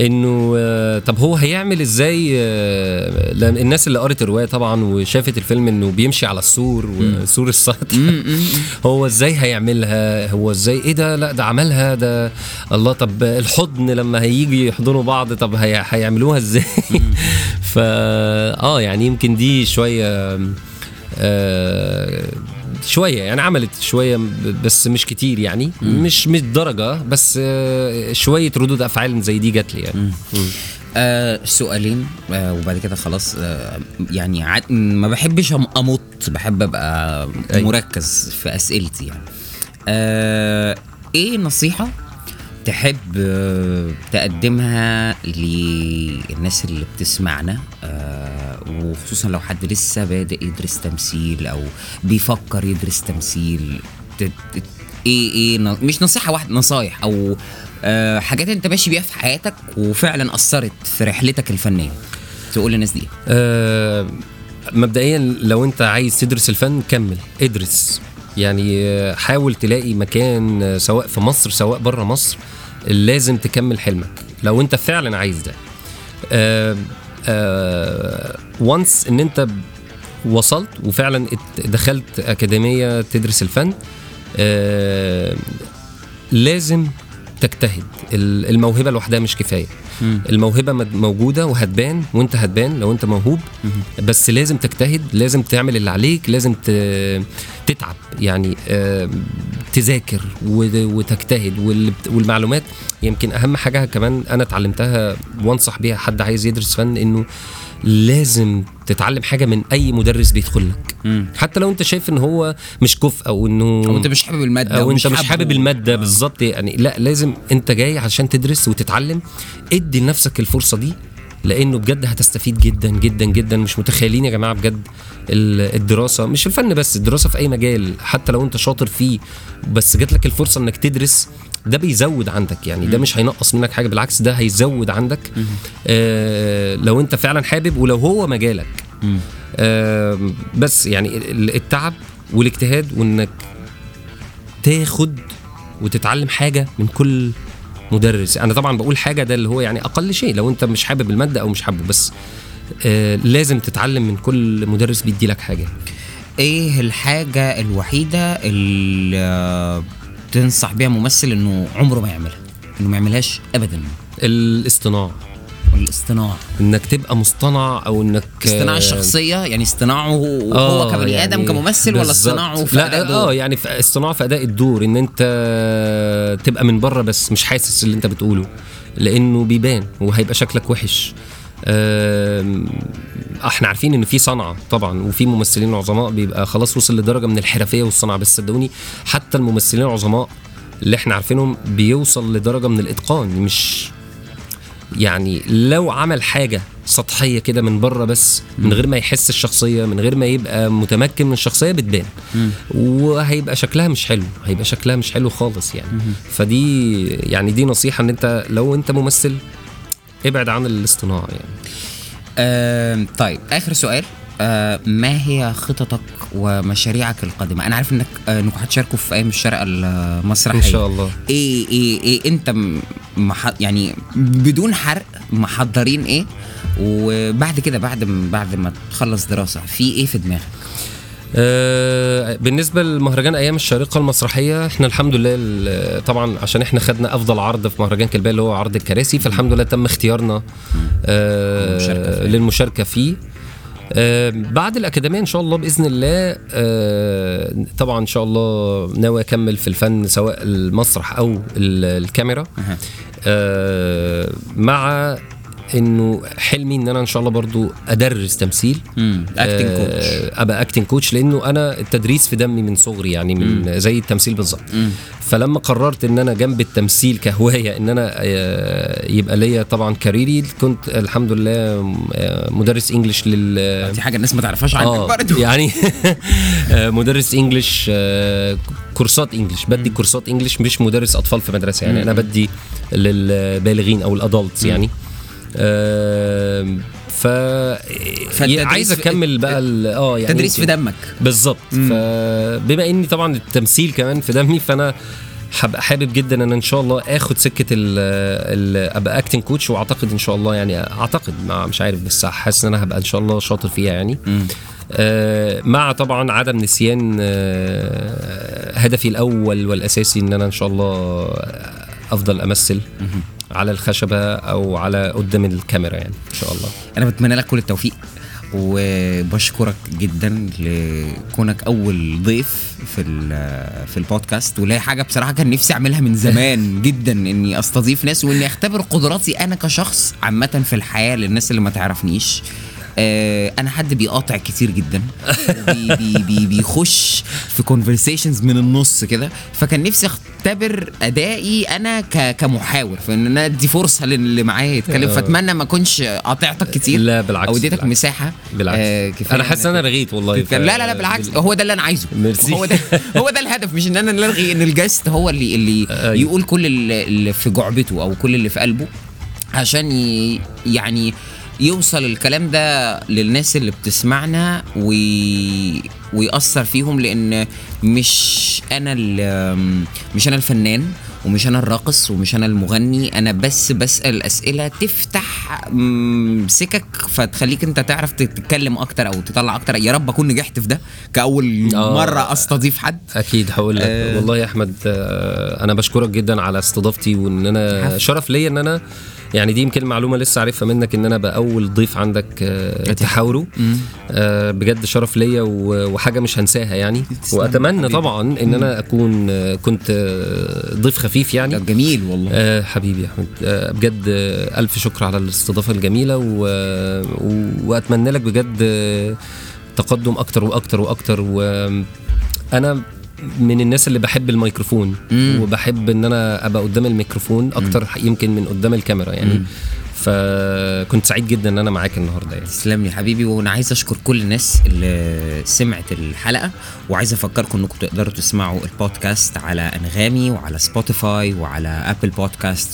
[SPEAKER 2] إنه آه، طب هو هيعمل إزاي آه، الناس اللي قرت الرواية طبعا وشافت الفيلم إنه بيمشي على السور وسور السطح. [LAUGHS] هو إزاي هيعملها؟ هو إزاي؟ إيه ده؟ لا ده عملها ده الله طب الحضن لما هيجي يحضنوا بعض طب هي هيعملوها إزاي؟ [LAUGHS] فا آه يعني يمكن دي شوية آه شوية يعني عملت شوية بس مش كتير يعني. مش مش درجه بس آه شوية ردود أفعال زي دي جات لي يعني. مم.
[SPEAKER 1] آه سؤالين آه وبعد كده خلاص آه يعني عاد ما بحبش أمط بحب أبقى
[SPEAKER 2] أيوة.
[SPEAKER 1] مركز في أسئلتي يعني. آه إيه نصيحة تحب آه، تقدمها للناس اللي بتسمعنا؟ آه، وخصوصا لو حد لسه بادئ يدرس تمثيل أو بيفكر يدرس تمثيل إيه إيه مش نصيحة واحدة نصايح أو آه، حاجات أنت ماشي بيها في حياتك وفعلا أثرت في رحلتك الفنية. تقول للناس دي.
[SPEAKER 2] آه، مبدئيا لو أنت عايز تدرس الفن كمل ادرس. يعني آه، حاول تلاقي مكان آه، سواء في مصر سواء بره مصر لازم تكمل حلمك لو أنت فعلا عايز ده. وانس إن أنت وصلت وفعلا دخلت أكاديمية تدرس الفن آه، لازم تجتهد. ال- الموهبة لوحدها مش كفاية. الموهبة موجودة وهتبان وانت هتبان لو انت موهوب بس لازم تجتهد لازم تعمل اللي عليك لازم تتعب. يعني آه، تذاكر وتجتهد. والمعلومات يمكن أهم حاجة كمان أنا اتعلمتها وأنصح بيها حد عايز يدرس فن إنه لازم تتعلم حاجة من أي مدرس بيدخل لك. حتى لو أنت شايف إن هو مش كفء أو إنه
[SPEAKER 1] أو أنت مش حابب
[SPEAKER 2] المادة
[SPEAKER 1] أو
[SPEAKER 2] أنت مش. حابب المادة بالظبط. يعني لا لازم أنت جاي عشان تدرس وتتعلم. ادي لنفسك الفرصة دي لأنه بجد هتستفيد جدا جدا جدا. مش متخيلين يا جماعة بجد ال- الدراسة. مش الفن بس الدراسة في أي مجال. حتى لو أنت شاطر فيه بس جات لك الفرصة إنك تدرس ده بيزود عندك يعني ده مش هينقص منك حاجة بالعكس ده هيزود عندك. آه لو انت فعلا حابب ولو هو مجالك. آه بس يعني ال- التعب والاجتهاد وإنك تاخد وتتعلم حاجة من كل مدرس. أنا طبعا بقول حاجة ده اللي هو يعني أقل شيء لو انت مش حابب المادة أو مش حابه بس آه لازم تتعلم من كل مدرس بيدي لك حاجة.
[SPEAKER 1] إيه الحاجة الوحيدة اللي تنصح بيها ممثل إنه عمره ما يعملها إنه ما يعملهاش ابدا.
[SPEAKER 2] الاصطناع.
[SPEAKER 1] الاصطناع.
[SPEAKER 2] إنك تبقى مصطنع أو إنك
[SPEAKER 1] اصطناع الشخصية يعني اصطناعه هو
[SPEAKER 2] آه،
[SPEAKER 1] كبني
[SPEAKER 2] يعني
[SPEAKER 1] آدم كممثل ولا. اصطناعه في
[SPEAKER 2] لا
[SPEAKER 1] اداء آه
[SPEAKER 2] يعني في اصطناع في أداء الدور إن أنت تبقى من بره بس مش حاسس اللي أنت بتقوله لأنه بيبان وهيبقى شكلك وحش. إحنا عارفين ان في صنعة طبعا وفي ممثلين عظماء بيبقى خلاص وصل لدرجة من الحرفية والصنعة بس صدقوني حتى الممثلين العظماء اللي إحنا عارفينهم بيوصل لدرجة من الإتقان مش يعني لو عمل حاجة سطحية كده من بره بس من غير ما يحس الشخصية من غير ما يبقى متمكن من الشخصية بتبان. وهيبقى شكلها مش حلو هيبقى شكلها مش حلو خالص يعني. فدي يعني دي نصيحة إن أنت لو أنت ممثل ابعد عن الاصطناع يعني.
[SPEAKER 1] آه طيب آخر سؤال. آه ما هي خططك ومشاريعك القادمة؟ أنا عارف إنك آه إنكم هتشاركوا في أيام الشارقه المسرحية.
[SPEAKER 2] إن شاء الله.
[SPEAKER 1] إيه إيه إيه أنت مح... يعني بدون حرق محضرين إيه؟ وبعد كده بعد ما بعد ما تخلص دراسة في إيه في دماغك؟
[SPEAKER 2] آه، بالنسبة لمهرجان أيام الشارقة المسرحية إحنا الحمد لله طبعا عشان إحنا خدنا أفضل عرض في مهرجان كلباية اللي هو عرض الكراسي فالحمد لله تم اختيارنا آه،
[SPEAKER 1] المشاركة فيه.
[SPEAKER 2] للمشاركة فيه آه، بعد الأكاديمية إن شاء الله بإذن الله آه، طبعا إن شاء الله ناوي أكمل في الفن سواء المسرح أو ال- الكاميرا. آه، مع إنه حلمي إن أنا إن شاء الله برضو أدرس تمثيل.
[SPEAKER 1] acting coach
[SPEAKER 2] آه، أبقى acting coach لأنه أنا التدريس في دمي من صغري يعني من زي التمثيل بالظبط. فلما قررت إن أنا جنب التمثيل كهواية إن أنا آه، يبقى ليا طبعا career ي كنت الحمد لله آه، مدرس English لل
[SPEAKER 1] دي حاجة الناس ما تعرفهاش عنك
[SPEAKER 2] آه
[SPEAKER 1] برضه
[SPEAKER 2] يعني [LAUGHS] [LAUGHS] آه، مدرس English آه، كورسات English بدي كورسات English مش مدرس أطفال في مدرسة يعني أنا بدي للبالغين أو ال adults يعني. ف
[SPEAKER 1] فالتدريس
[SPEAKER 2] عايز أكمل بقى ال- آه يعني
[SPEAKER 1] تدريس في دمك.
[SPEAKER 2] بالظبط. فبما إني طبعا التمثيل كمان في دمي فأنا هبقى حابب جدا إن إن شاء الله آخد سكة ال ال أبقى اكتنج كوتش وأعتقد إن شاء الله يعني أعتقد مش عارف بس حاسس إن أنا هبقى إن شاء الله شاطر فيها يعني. آه مع طبعا عدم نسيان آه هدفي الأول والأساسي إن أنا إن شاء الله أفضل أمثل. على الخشبة أو على قدام الكاميرا يعني إن شاء الله.
[SPEAKER 1] أنا بتمنى لك كل التوفيق وبشكرك جدا لكونك أول ضيف في في البودكاست. ولا حاجة بصراحة كان نفسي أعملها من زمان [LAUGHS] جدا إني أستضيف ناس وإني أختبر قدراتي أنا كشخص عامة في الحياة للناس اللي ما تعرفنيش. آه، أنا حد بيقاطع كتير جدا بي بي بي بيخش في conversations من النص كده فكان نفسي أختبر أدائي أنا كمحاور فإن أنا أدي فرصة للي معايا يتكلم
[SPEAKER 2] آه.
[SPEAKER 1] فأتمنى ما أكونش قاطعتك كتير
[SPEAKER 2] لا بالعكس
[SPEAKER 1] أو اديتك. مساحة
[SPEAKER 2] بالعكس
[SPEAKER 1] آه،
[SPEAKER 2] أنا حاسس إن
[SPEAKER 1] أنا
[SPEAKER 2] رغيت والله
[SPEAKER 1] تتكلم. لا لا لا بالعكس
[SPEAKER 2] بال-
[SPEAKER 1] هو ده اللي أنا عايزه
[SPEAKER 2] ميرسي.
[SPEAKER 1] هو ده [LAUGHS] هو ده الهدف مش إن أنا الغي إن ال guest هو اللي اللي
[SPEAKER 2] أيوة.
[SPEAKER 1] يقول كل اللي في جعبته أو كل اللي في قلبه عشان يعني يوصل الكلام ده للناس اللي بتسمعنا وي... ويأثر فيهم لأن مش أنا ال- مش أنا الفنان ومش أنا الراقص ومش أنا المغني أنا بس بسأل أسئلة تفتح سكك فتخليك أنت تعرف تتكلم أكتر أو تطلع أكتر يا رب أكون نجحت في ده كأول
[SPEAKER 2] آه.
[SPEAKER 1] مرة أستضيف حد
[SPEAKER 2] أكيد هقول لك
[SPEAKER 1] آه.
[SPEAKER 2] والله يا أحمد آه، أنا بشكرك جدا على استضافتي وإن
[SPEAKER 1] أنا.
[SPEAKER 2] شرف ليا إن أنا يعني دي يمكن معلومة لسه عارفها منك إن أنا بقى اول ضيف عندك آه، تحاوره. آه، بجد شرف ليا وحاجة مش هنساها يعني.
[SPEAKER 1] وأتمنى.
[SPEAKER 2] طبعا إن أنا أكون آه، كنت ضيف خفيف يعني.
[SPEAKER 1] جميل والله.
[SPEAKER 2] حبيبي يا أحمد. بجد ألف شكر على الاستضافة الجميلة و... وأتمنى لك بجد تقدم أكتر وأكتر وأكتر. وأنا من الناس اللي بحب الميكروفون
[SPEAKER 1] مم.
[SPEAKER 2] وبحب إن أنا أبقى قدام الميكروفون أكتر يمكن من قدام الكاميرا يعني. فكنت سعيد جدا إن أنا معاك النهارده يعني.
[SPEAKER 1] تسلم لي يا حبيبي وأنا عايز أشكر كل الناس اللي سمعت الحلقة وعايز أفكركم إنكم تقدروا تسمعوا البودكاست على أنغامي وعلى سبوتيفاي وعلى Apple Podcasts